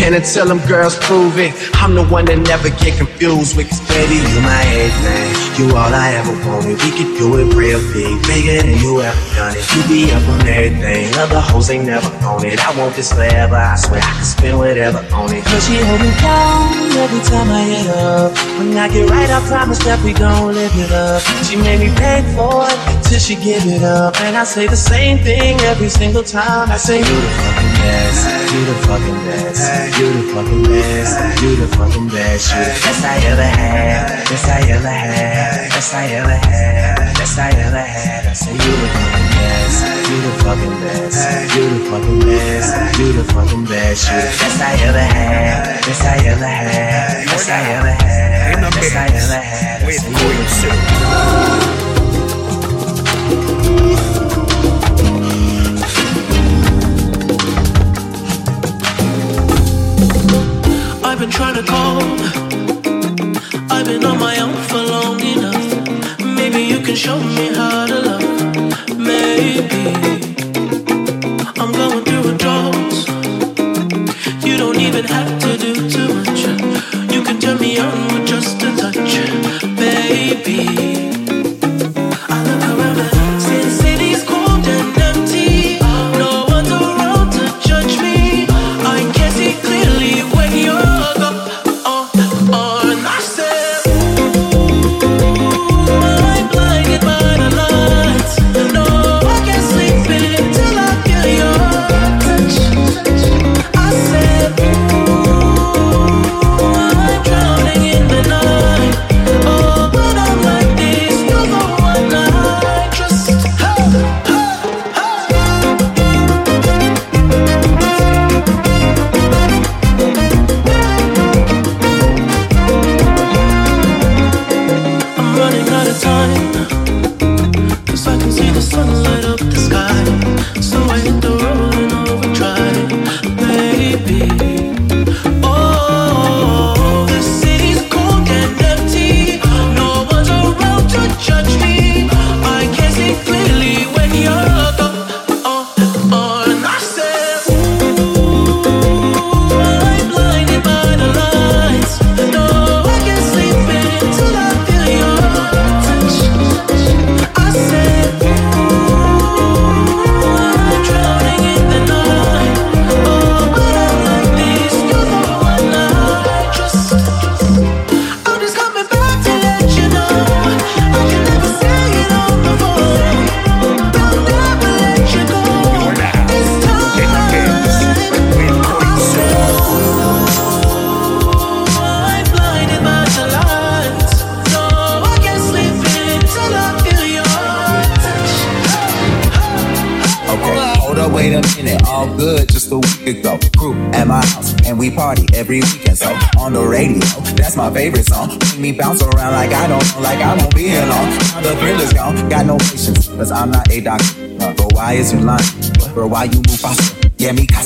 And until them girls prove it, I'm the one that never get confused with. Cause baby, you my everything. You all I ever wanted. We could do it real big, bigger than you ever done it. You be up on everything. Other hoes ain't never on it. I want this forever. I swear I can spend whatever on it. Cause she hold me down every time I hit up. When I get right, I promise that we gon' live it up. She made me pay for it till she give it up. And I say the same thing every single time. I say, You the fucking best. You the fucking best. You the fucking best. You the fucking best. You the best I ever had. Best I ever had. Best I ever had. Best I ever had. I say you the fucking best. You the fucking best. You the fucking best. You the fucking best. You the best I ever had. Best I ever had. Best I ever had. Best I ever had. I say you have been trying to call. I've been on my own for long enough. Maybe you can show me how to love. Maybe I'm going through a door. You do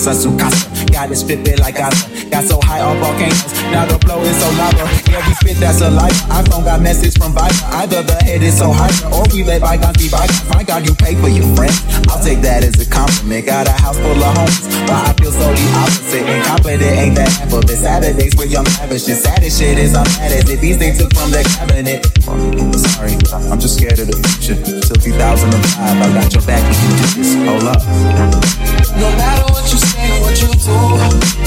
sun to casa. Got it spitting like Gaza. Got so high on volcanoes. Now the flow is so lava. Yeah, we spit that's a life. iPhone got message from Viber. Either the head is so high or we let bygones be bygones. Thank God you pay for your friends. I'll take that as a compliment. Got a house full of homes, but I feel so the opposite. Incompetent ain't that half of it. Saturdays with young lavish. The saddest shit is I'm mad as if these things took from the cabinet. Sorry, I'm just scared of the future. Till 2005, I got your back. We can do this. Hold up. No matter what you say. 做我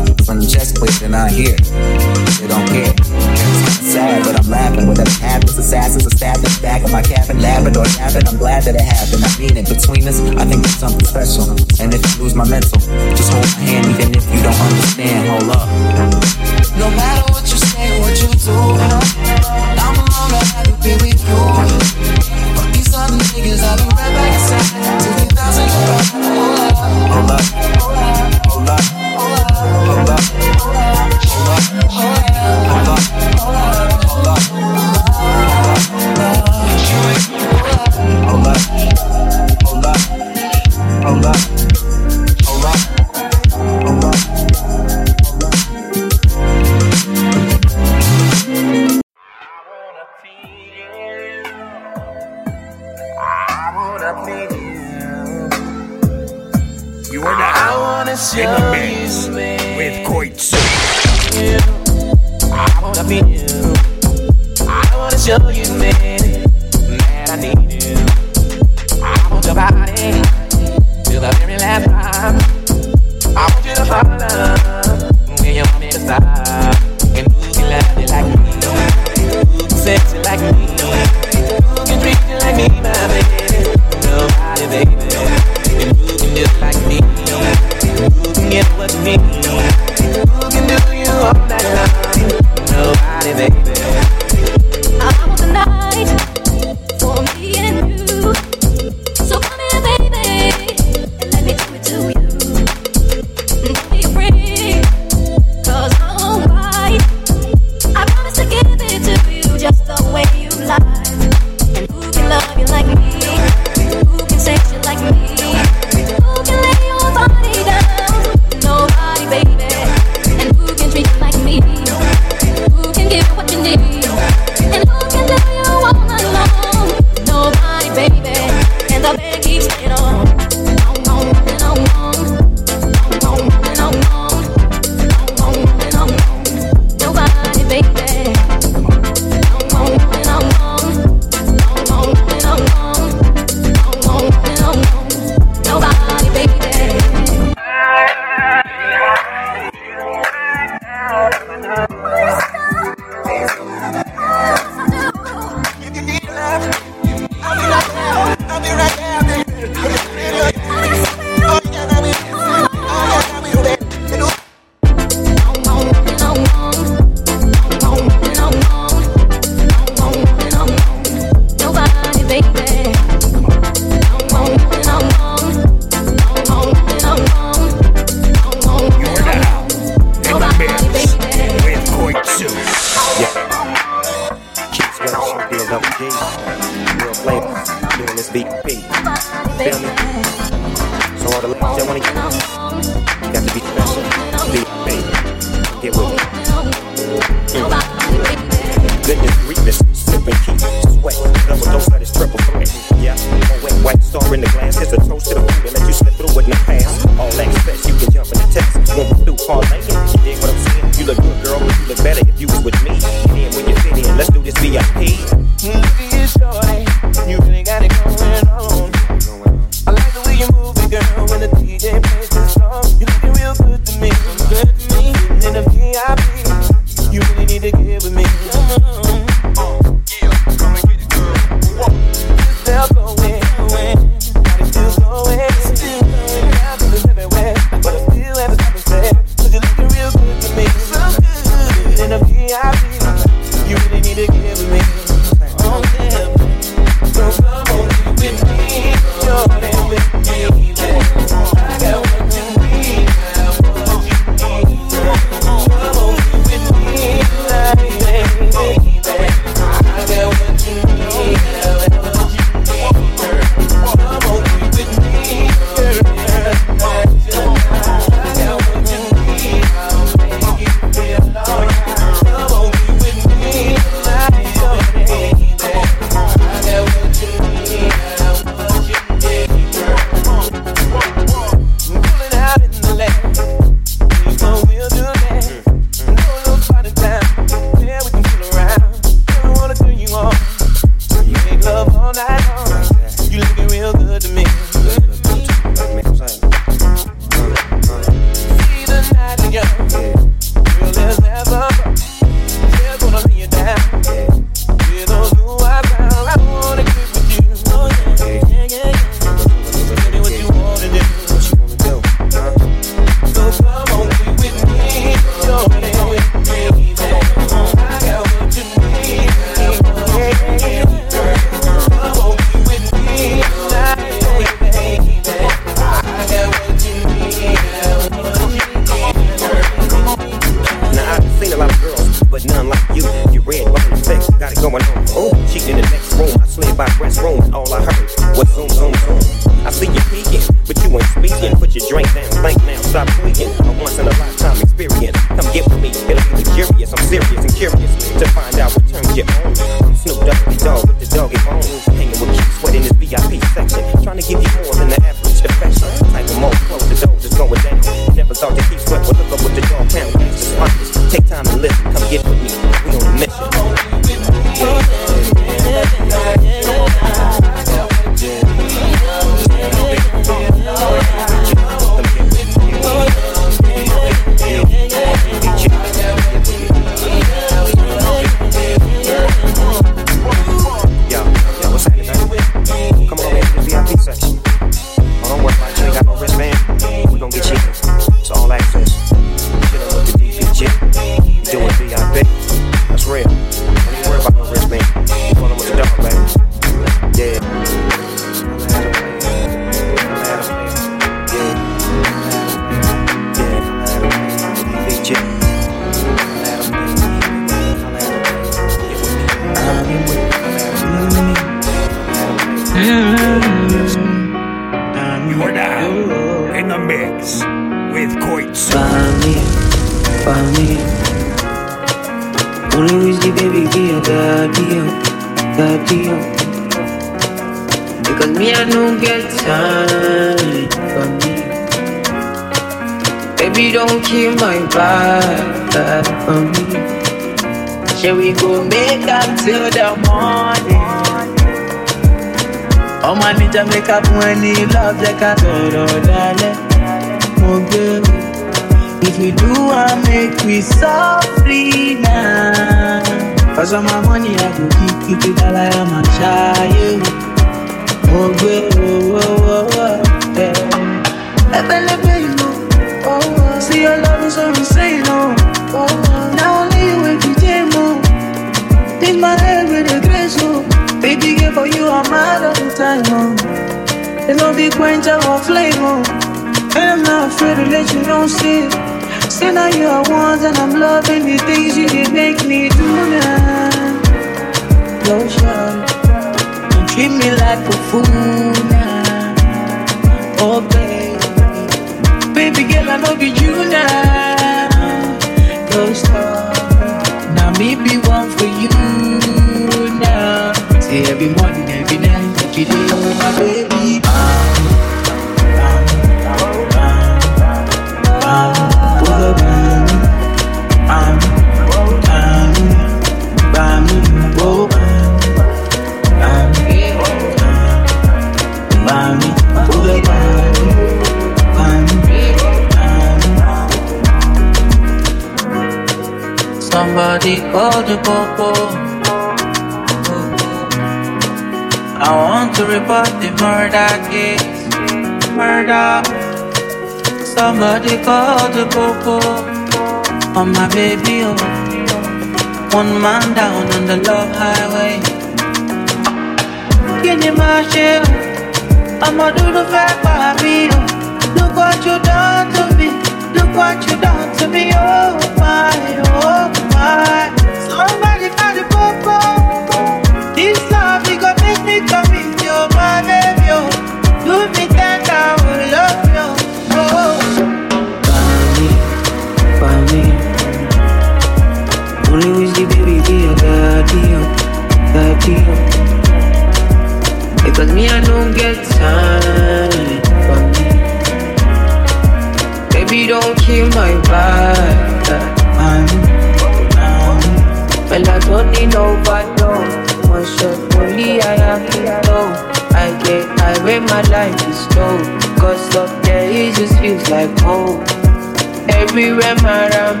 Baby, where my round.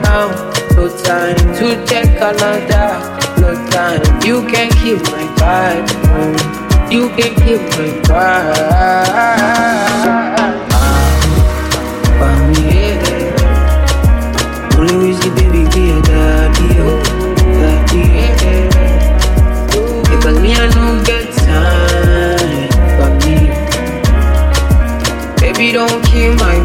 No time to check another. No time. You can keep my vibe. Oh. You can keep my vibe. Ah, ah, ah. Baby, daddy, oh, daddy. Because me, I don't get time for me. Baby, don't kill my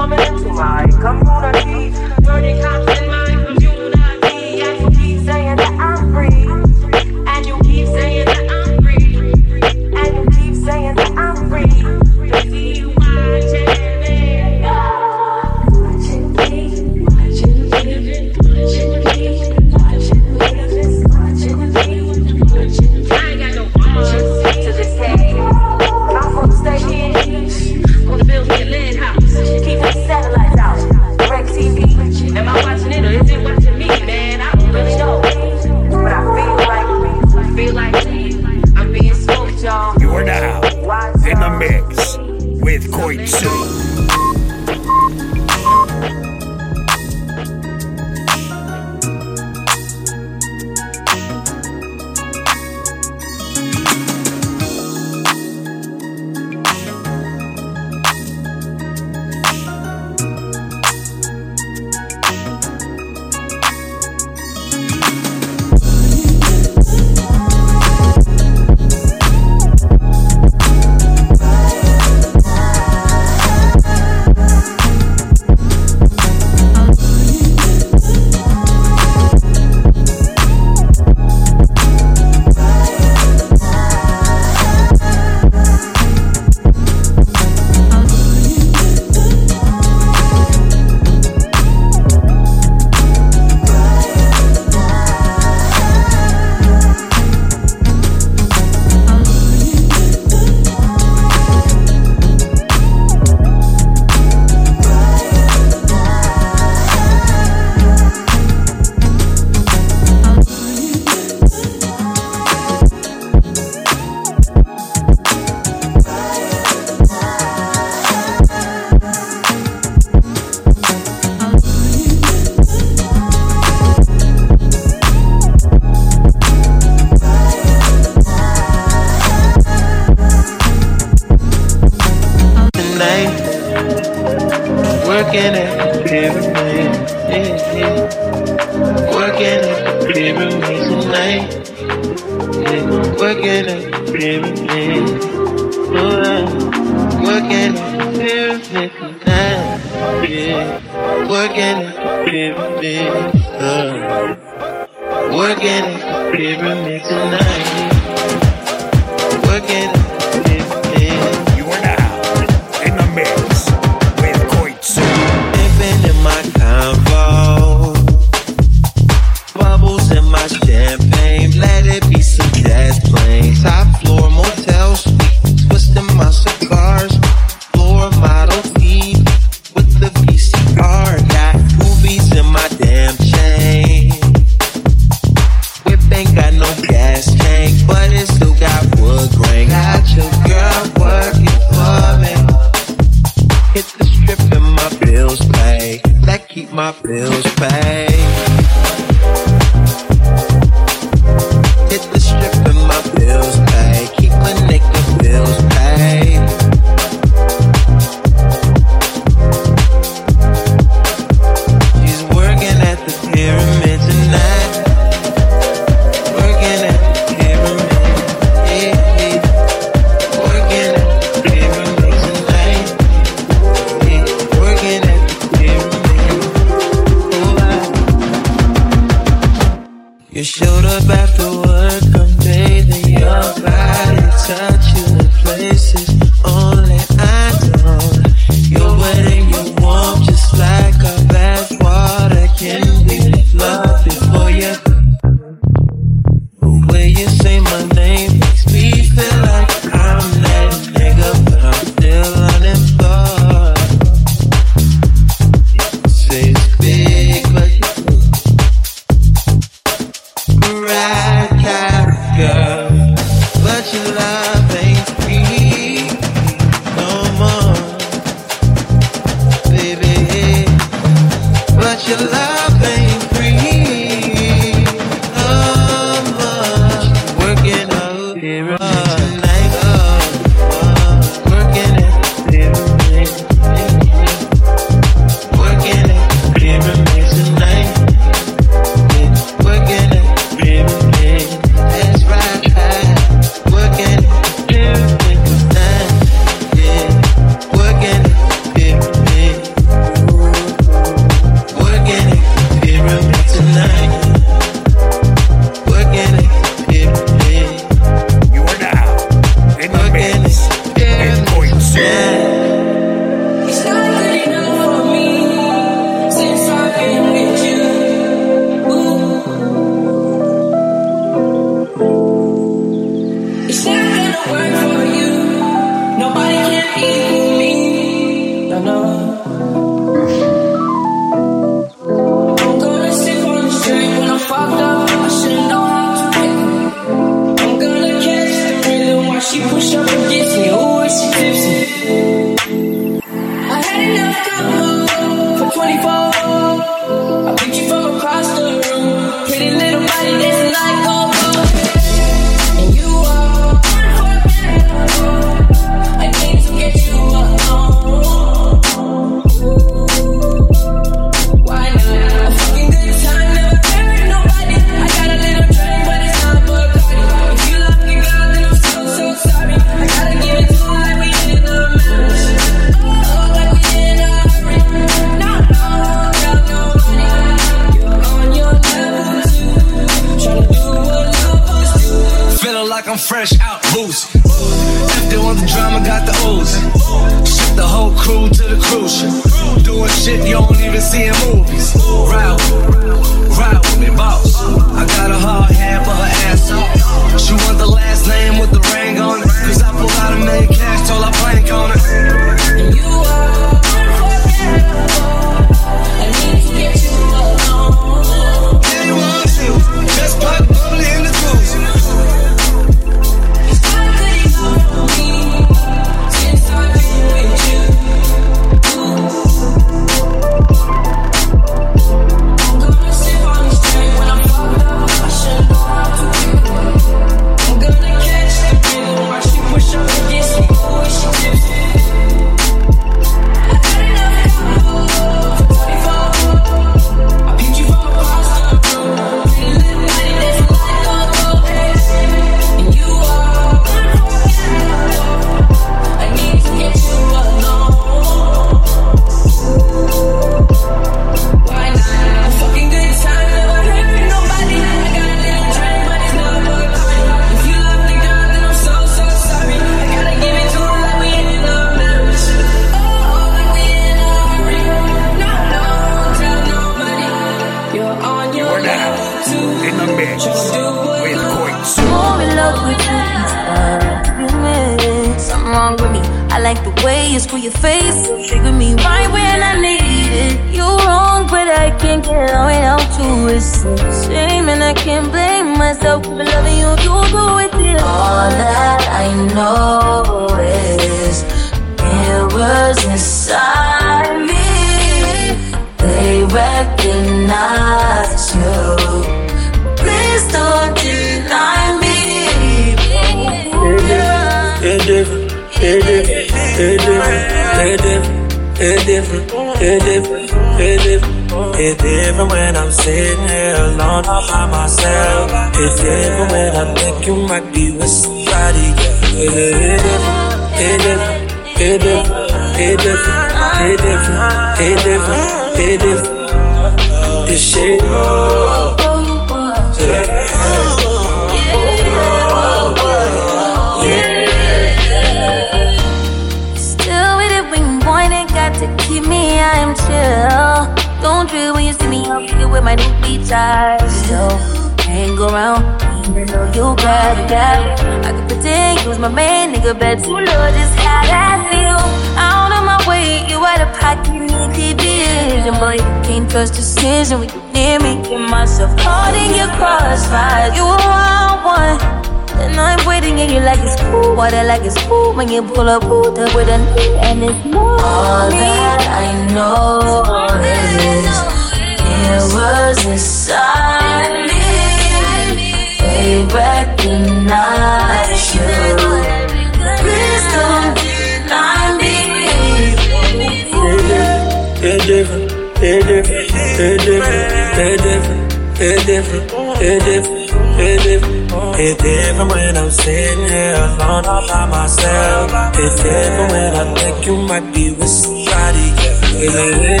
different, it different, it different, it different, it different, it different, it different. It's different when I'm sitting here alone all by myself. It's different when I think you might be with somebody. It different,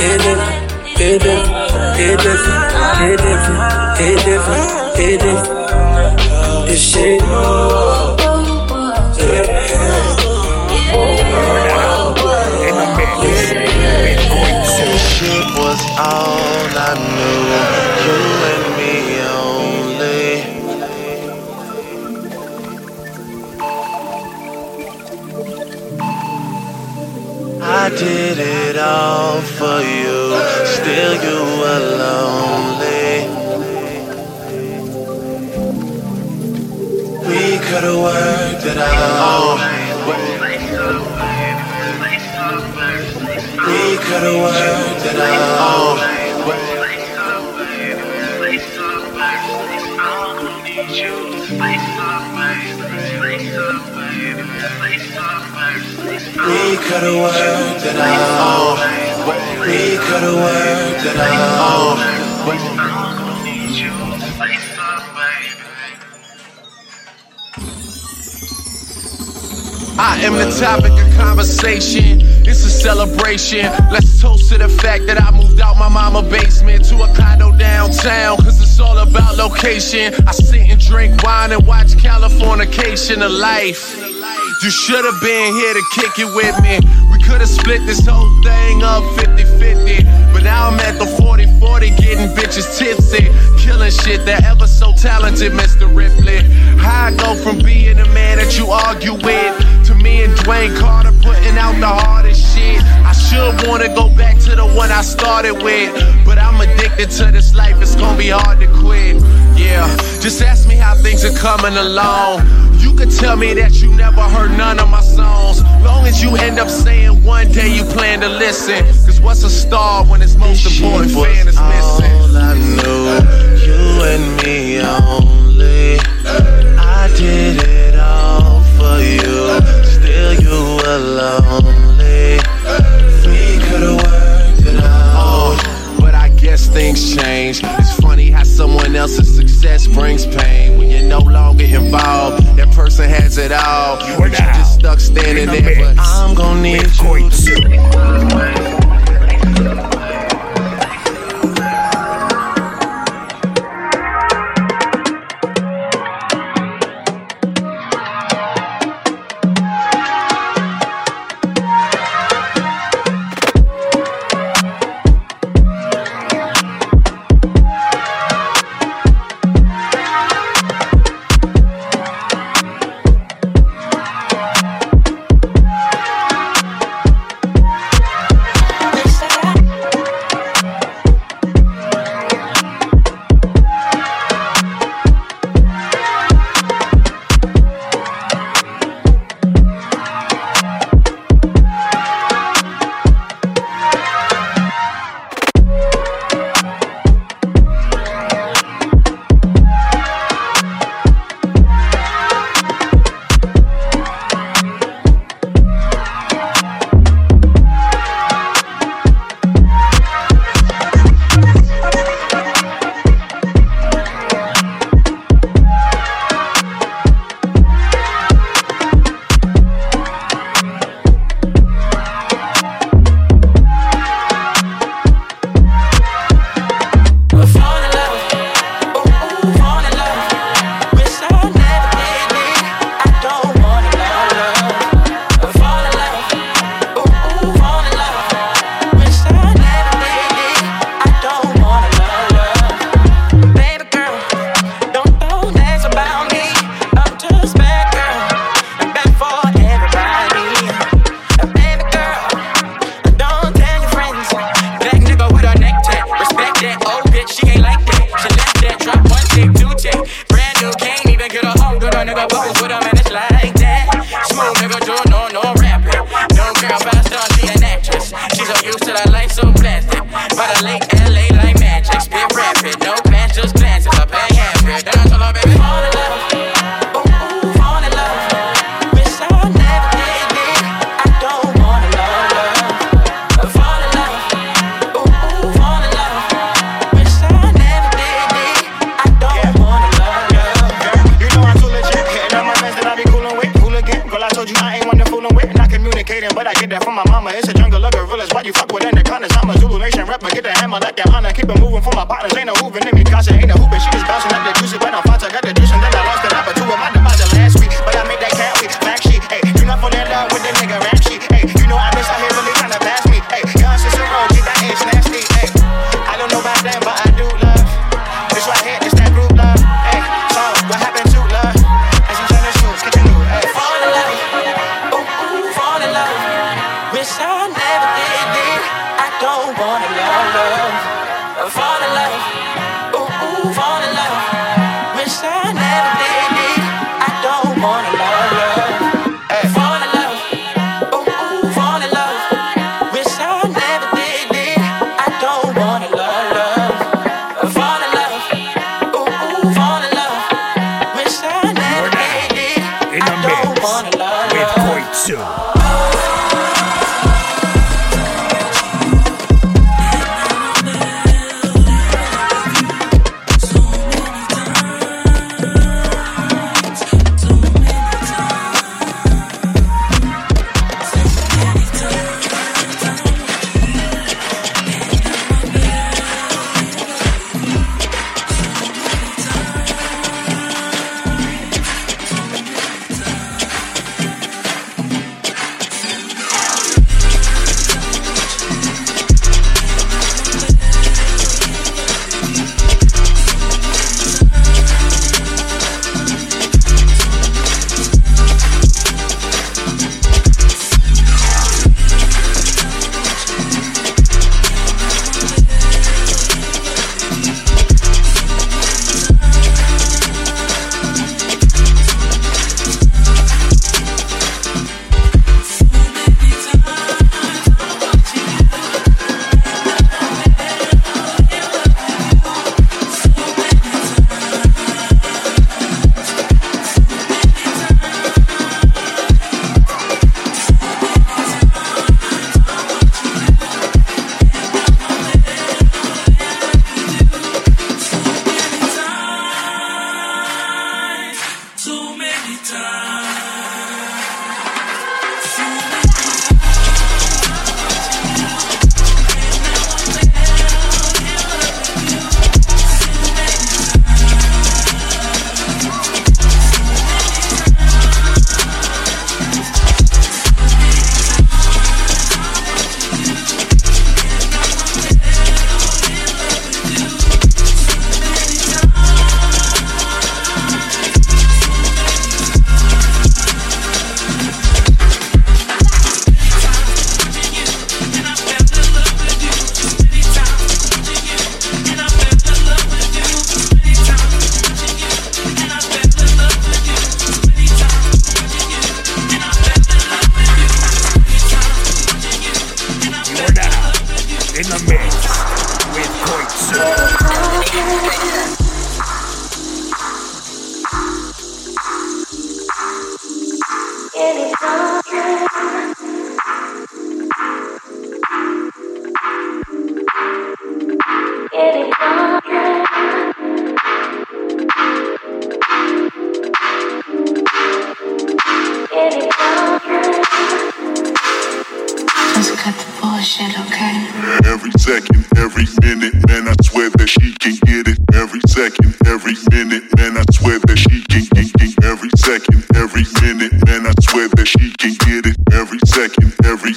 it different, it different, it different, it different, it different, it different. This shit. Shit did it all for you. Still, you were lonely. We could have worked it out. We could have worked it out. Could have worked it out. We could have worked it out. I am the topic of conversation. It's a celebration. Let's toast to the fact that I moved out my mama basement to a condo downtown. Cause it's all about location. I sit and drink wine and watch Californication of life. You should have been here to kick it with me. We could have split this whole thing up 50 50. But now I'm at the 40 40 getting bitches tipsy. Killing shit that ever so talented, Mr. Ripley. How I go from being the man that you argue with to me and Dwayne Carter putting out the hardest shit. I should wanna go back to the one I started with. But I'm addicted to this life, it's gonna be hard to quit. Yeah, just ask me how things are coming along. You could tell me that you never heard none of my songs. Long as you end up saying one day you plan to listen. Cause what's a star when its most important fan is missing? All I knew, you and me only. I did it all for you. Still, you were lonely. We could have worked it out. Oh, but I guess things change. It's someone else's success brings pain when you're no longer involved. That person has it all. You are just stuck standing there. But I'm gonna need you second, every minute, man, I swear that she can get it. Every second, every minute, man, I swear that she can get it. Every second, every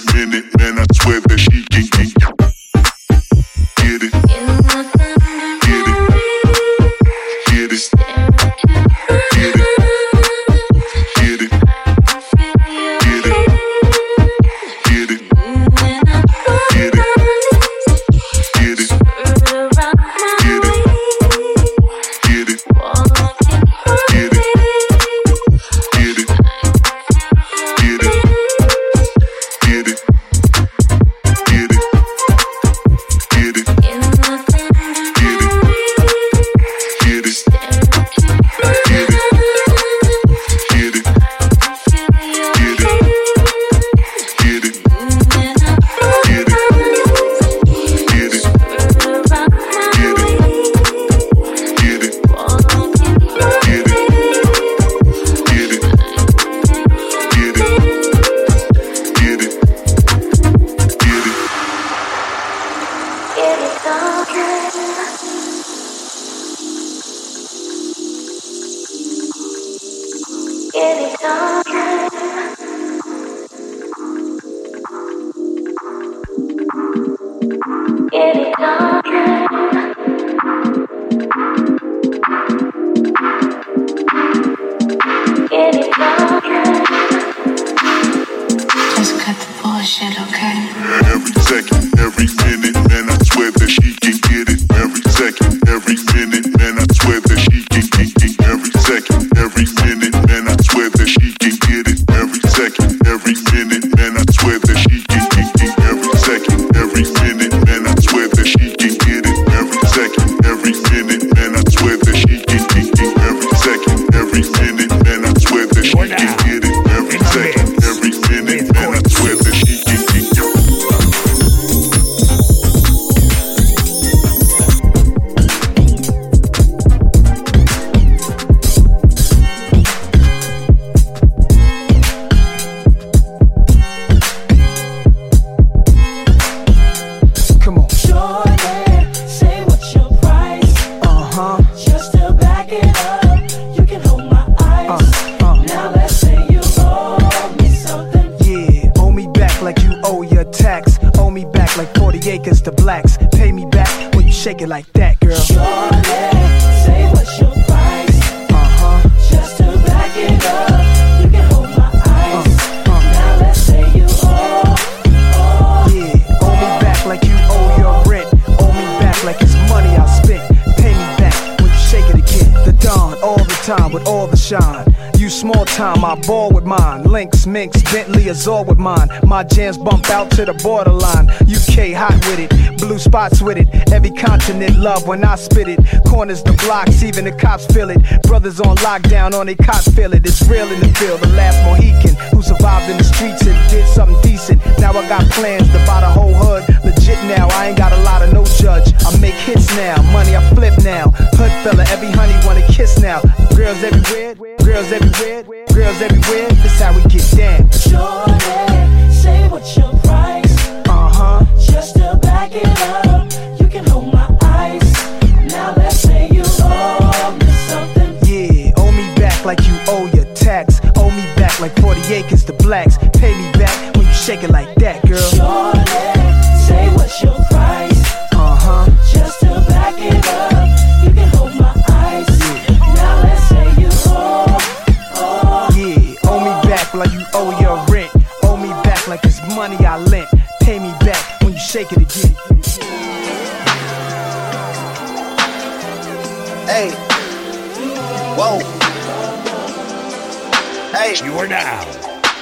love when I spit it. Corners the blocks, even the cops feel it. Brothers on lockdown, on they cops feel it. It's real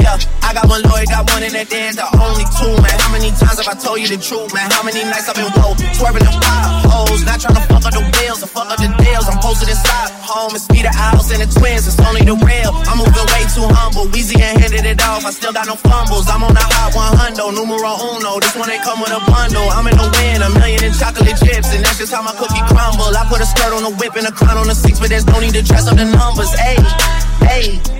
yeah, I got one lawyer, got one in that there's the only two, man. How many times have I told you the truth, man? How many nights I've been woke, swerving the potholes, not trying to fuck up the wheels or fuck up the deals. I'm posted inside home, it's me, the owls, and the twins, it's only the real. I'm moving way too humble, Weezy and handed it off, I still got no fumbles. I'm on the hot 100, numero uno, this one ain't come with a bundle. I'm in the win, a million in chocolate chips, and that's just how my cookie crumble. I put a skirt on the whip and a crown on the six, but there's no need to dress up the numbers. Hey, hey.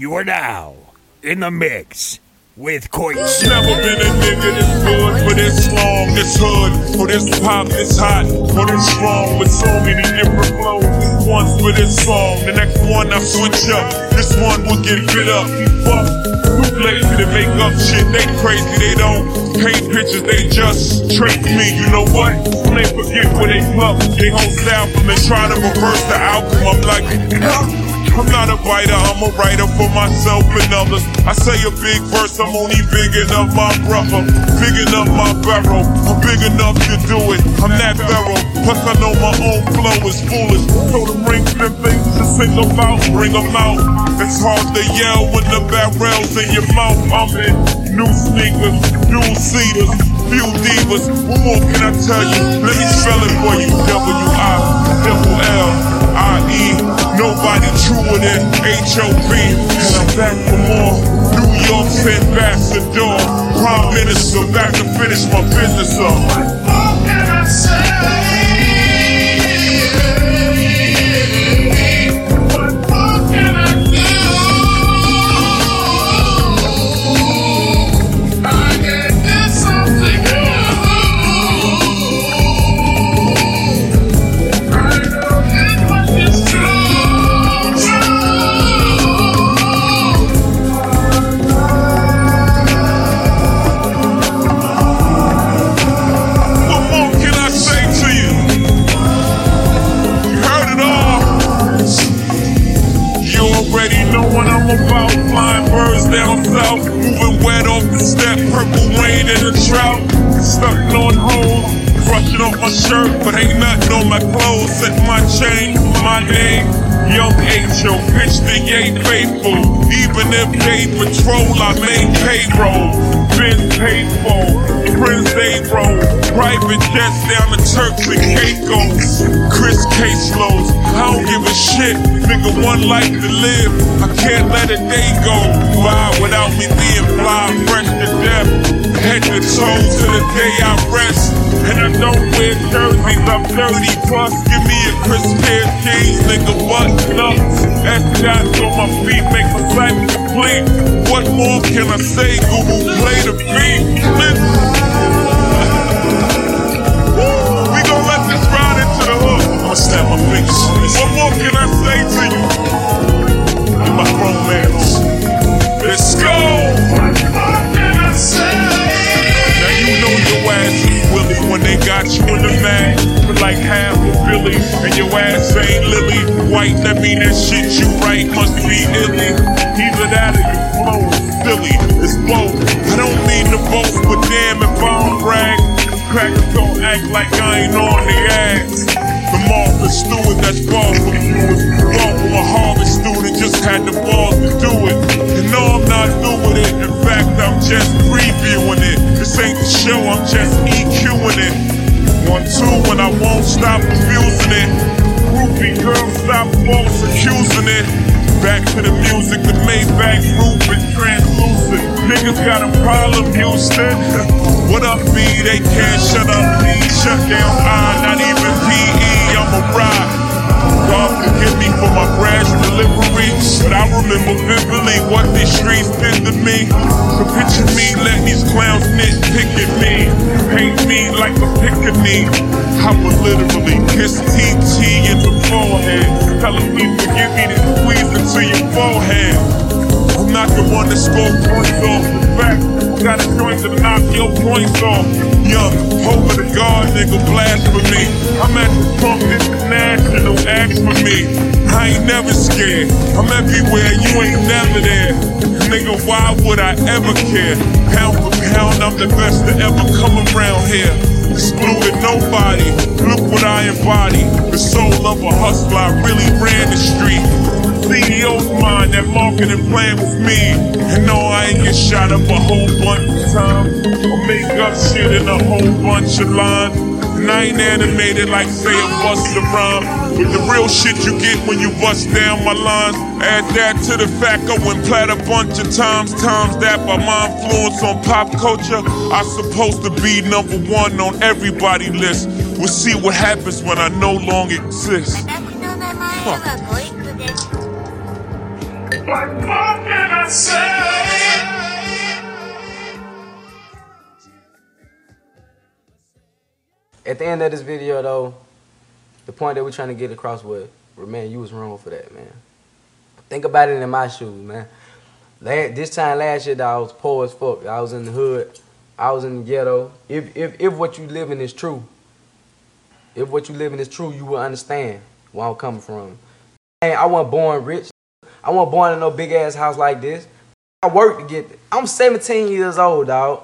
You are now in the mix with Coit Never been a nigga this good for this long, this hood, for this pop, this hot, for this strong, with so many different flows. Once for this song, the next one I switch up. This one will get fit up. Fuck, too lazy to make up shit. They crazy, they don't paint pictures, they just trick me. You know what? They forget where they pluck, they whole style from and try to reverse the outcome. I'm like, I'm not a writer, I'm a writer for myself and others. I say a big verse, I'm only big enough my brother, big enough my barrel. I'm big enough to do it. I'm that thorough. Plus I know my own flow is foolish. So the rings and things to sing about, bring them out. It's hard to yell when the barrel's in your mouth. I'm in new sneakers, new cedars, few divas. What more can I tell you? Let me spell it for you. W-I, I-E. Nobody truer than H.O.V. And I'm back for more. New York's ambassador. Prime Minister, back to finish my business up. What can I What down south, moving wet off the step, purple rain in the drought. Stuck on hold, brushing off my shirt, but ain't nothing on my clothes. Set my chain, my name. Young H.O. pitch the yay faithful. Even if they patrol, I make payroll. Been paid for, friends they roll. Private jets down to Turks and Caicos. Chris Caseloads, I don't give a shit. Nigga, one life to live. I can't let a day go by without me being fly, fresh to death. Head to toe to the day I rest. And I don't wear jerseys, I'm 30 plus. Give me a crisp pair of jeans, nigga, what nuts? S shots on my feet make my sight complete. What more can I say? Google play the beat. Woo, I'ma snap my fingers. What more can I say to you? You're my grown mans. Let's go! Now you know your ass is Willie when they got you in the mag for like half a Billy, and your ass ain't Lily White. That mean that shit you write must be illy. Either that or you flow is silly. It's both. I don't mean to boast, but damn if I don't brag. Crackers don't act like I ain't on the ass. Martha Stewart that's far from fluid. Far from a harvest student, just had the balls to do it. And no, I'm not through with it. In fact, I'm just previewing it. This ain't the show, I'm just EQing it. One, two, when I won't stop abusing it. Groupie girl, stop false accusing it. Back to the music, the Maybach roof is translucent. Niggas got a problem, Houston. What up, B? They can't shut up, P. Shut down I, not even PE. A ride. God forgive me for my brash delivery, but I remember vividly what these streets did to me. So picture me let these clowns nitpick at me, paint me like a pickaninny. I would literally kiss TT in the forehead, telling me forgive me to squeeze into your forehead. I'm not the one that score points off the back. Got a joint to knock your points off. Young, over the guard, nigga, blasphemy. I'm at the pump international, ask for me. I ain't never scared. I'm everywhere, you ain't never there. Nigga, why would I ever care? Pound for pound, I'm the best to ever come around here. Excluded nobody, look what I embody. The soul of a hustler, I really ran the street. CEO's mind, that marketing plan was me. And no, I ain't get shot up a whole bunch of times. Or make up shit in a whole bunch of lines. And I ain't animated like say a Busta Rhyme. With the real shit you get when you bust down my lines. Add that to the fact I went plat a bunch of times. Times that by my influence on pop culture. I'm supposed to be number one on everybody list. We'll see what happens when I no longer exist. Fuck. At the end of this video, though, the point that we're trying to get across was, man, you was wrong for that, man. Think about it in my shoes, man. This time last year, I was poor as fuck. I was in the hood. I was in the ghetto. If if if what you living is true, if what you living is true, you will understand where I'm coming from. Man, I wasn't born rich. I wasn't born in no big ass house like this. I worked to get. It. I'm 17 years old, dog.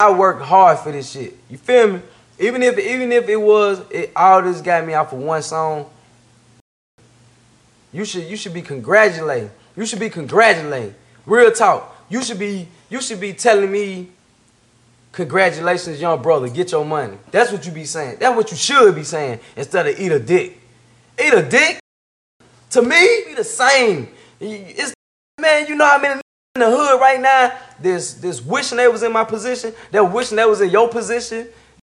I worked hard for this shit. You feel me? Even if even if it was it, all this got me out for one song, you should you should be congratulating. You should be congratulating. Real talk. You should be you should be telling me, congratulations, young brother, get your money. That's what you be saying. That's what you should be saying instead of eat a dick. Eat a dick. To me, be the same. It's man, you know how many in the hood right now. This this wishing they was in my position. That wishing they was in your position.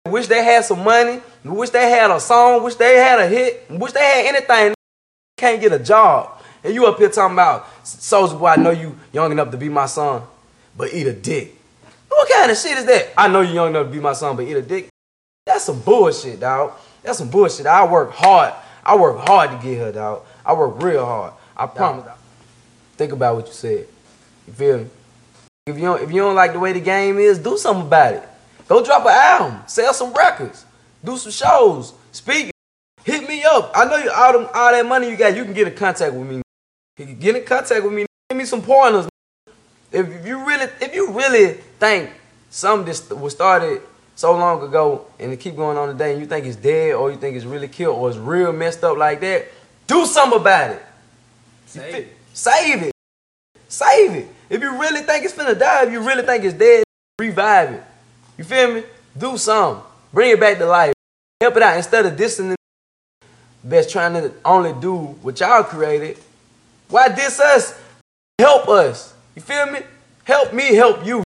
Wish they had some money. Wish they had a song. Wish they had a hit. Wish they had anything. Can't get a job. And you up here talking about Soldier Boy. I know you young enough to be my son, but eat a dick. What kind of shit is that? I know you young enough to be my son, but eat a dick. That's some bullshit, dog. That's some bullshit. I work hard. I work hard to get her, dog. I work real hard. I promise. Think about what you said. You feel me? If you don't, if you don't like the way the game is, do something about it. Go drop an album, sell some records, do some shows, speak. Hit me up. I know you all them all that money you got. You can get in contact with me. You can get in contact with me. Give me some pointers. If, if you really, if you really think something this was started so long ago and it keep going on today, and you think it's dead or you think it's really killed or it's real messed up like that, do something about it. Save it. Save it. Save it. If you really think it's finna die, if you really think it's dead, revive it. You feel me? Do something. Bring it back to life. Help it out instead of dissing the that's trying to only do what y'all created. Why diss us? Help us. You feel me? Help me help you.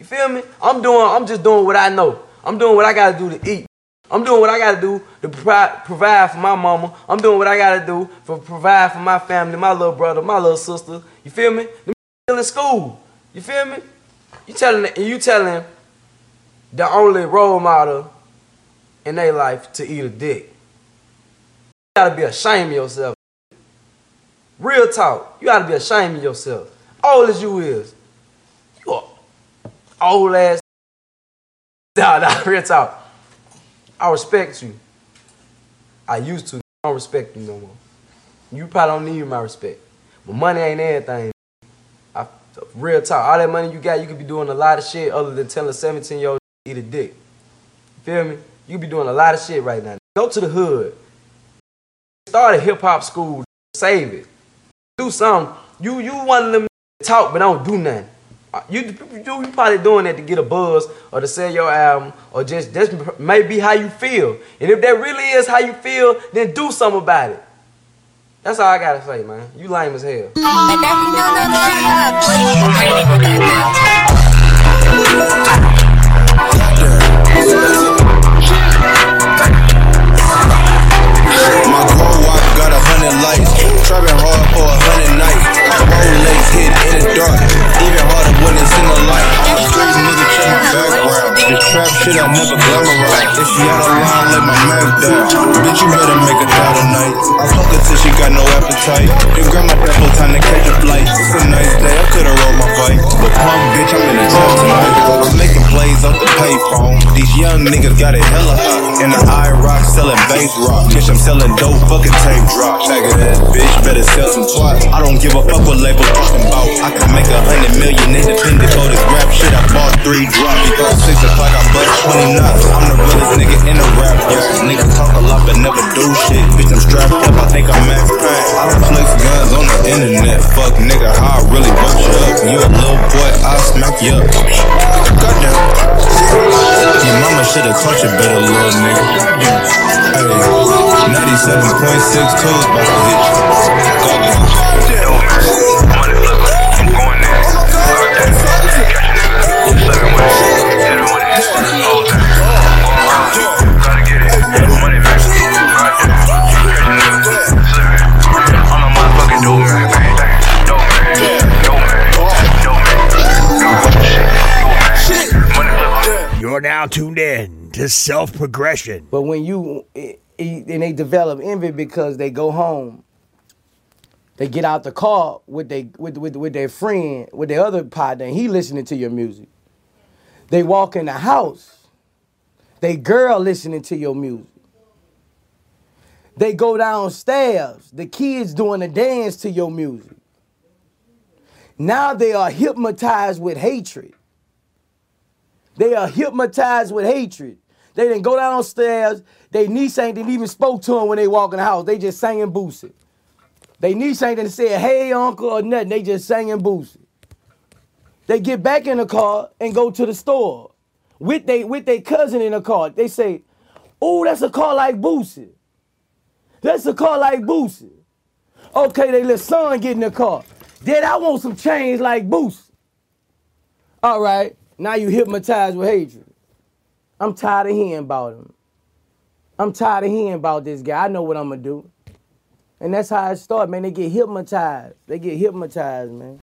You feel me? I'm doing, I'm just doing what I know. I'm doing what I gotta do to eat. I'm doing what I gotta do to provide, for my mama. I'm doing what I gotta do for provide for my family, my little brother, my little sister. You feel me? Them still in school. You feel me? You telling you telling the only role model in their life to eat a dick. You gotta be ashamed of yourself. Real talk. You gotta be ashamed of yourself. Old as you is. You old ass. Nah, nah, real talk. I respect you. I used to. I don't respect you no more. You probably don't need my respect. But money ain't everything. I, real talk. All that money you got, you could be doing a lot of shit other than telling a 17 year old to eat a dick. Feel me? You be doing a lot of shit right now. Go to the hood. Start a hip hop school. Save it. Do something. You you one of them talk but don't do nothing. You, you probably doing that to get a buzz or to sell your album or just that's may be how you feel. And if that really is how you feel, then do something about it. That's all I gotta say, man. You lame as hell. This trap shit I never glamorize. If she out of line, let my man down. Bitch, you better make a dollar tonight. I fuck her till she got no appetite. Then grab my double time to catch a flight. It's a nice day, I could've rolled my bike. But pump, bitch, I'm in the trap tonight. I'm making plays off the payphone. These young niggas got it hella hot. In the eye rock, selling bass rock. Bitch, I'm selling dope, fucking tape drop. Faggot bitch, better sell some twat. I don't give a fuck what label talking about. I can make a hundred million independent for this rap shit. I bought three drops. Before six o'clock, I bought 20 knots. I'm the realest nigga in the rap. Yeah. Niggas talk a lot but never do shit. Bitch, I'm strapped up. I think I'm Max Payne. I don't flex guns on the internet. Fuck nigga, how I really fuck you up. You a little boy, I'll smack you up. Goddamn. Your mama should've taught you better, little nigga. Hey, 97.62 is about to hit you. Goddamn. You're now tuned in to Self Progression. But when you eh, eh, and they develop envy because they go home, they get out the car with they with with with their friend, with their other partner, he listening to your music. They walk in the house, they girl listening to your music. They go downstairs, the kids doing a dance to your music. Now they are hypnotized with hatred. They are hypnotized with hatred. They didn't go downstairs. They niece ain't didn't even spoke to him when they walk in the house. They just singing Boosie. They niece ain't didn't say, hey uncle or nothing. They just singing Boosie. They get back in the car and go to the store with they with their cousin in the car. They say, oh, that's a car like Boosie. That's a car like Boosie. Okay, they let son get in the car. Dad, I want some change like Boosie. All right, now you hypnotized with hatred. I'm tired of hearing about him. I'm tired of hearing about this guy. I know what I'm gonna do. And that's how it starts, man. They get hypnotized. They get hypnotized, man.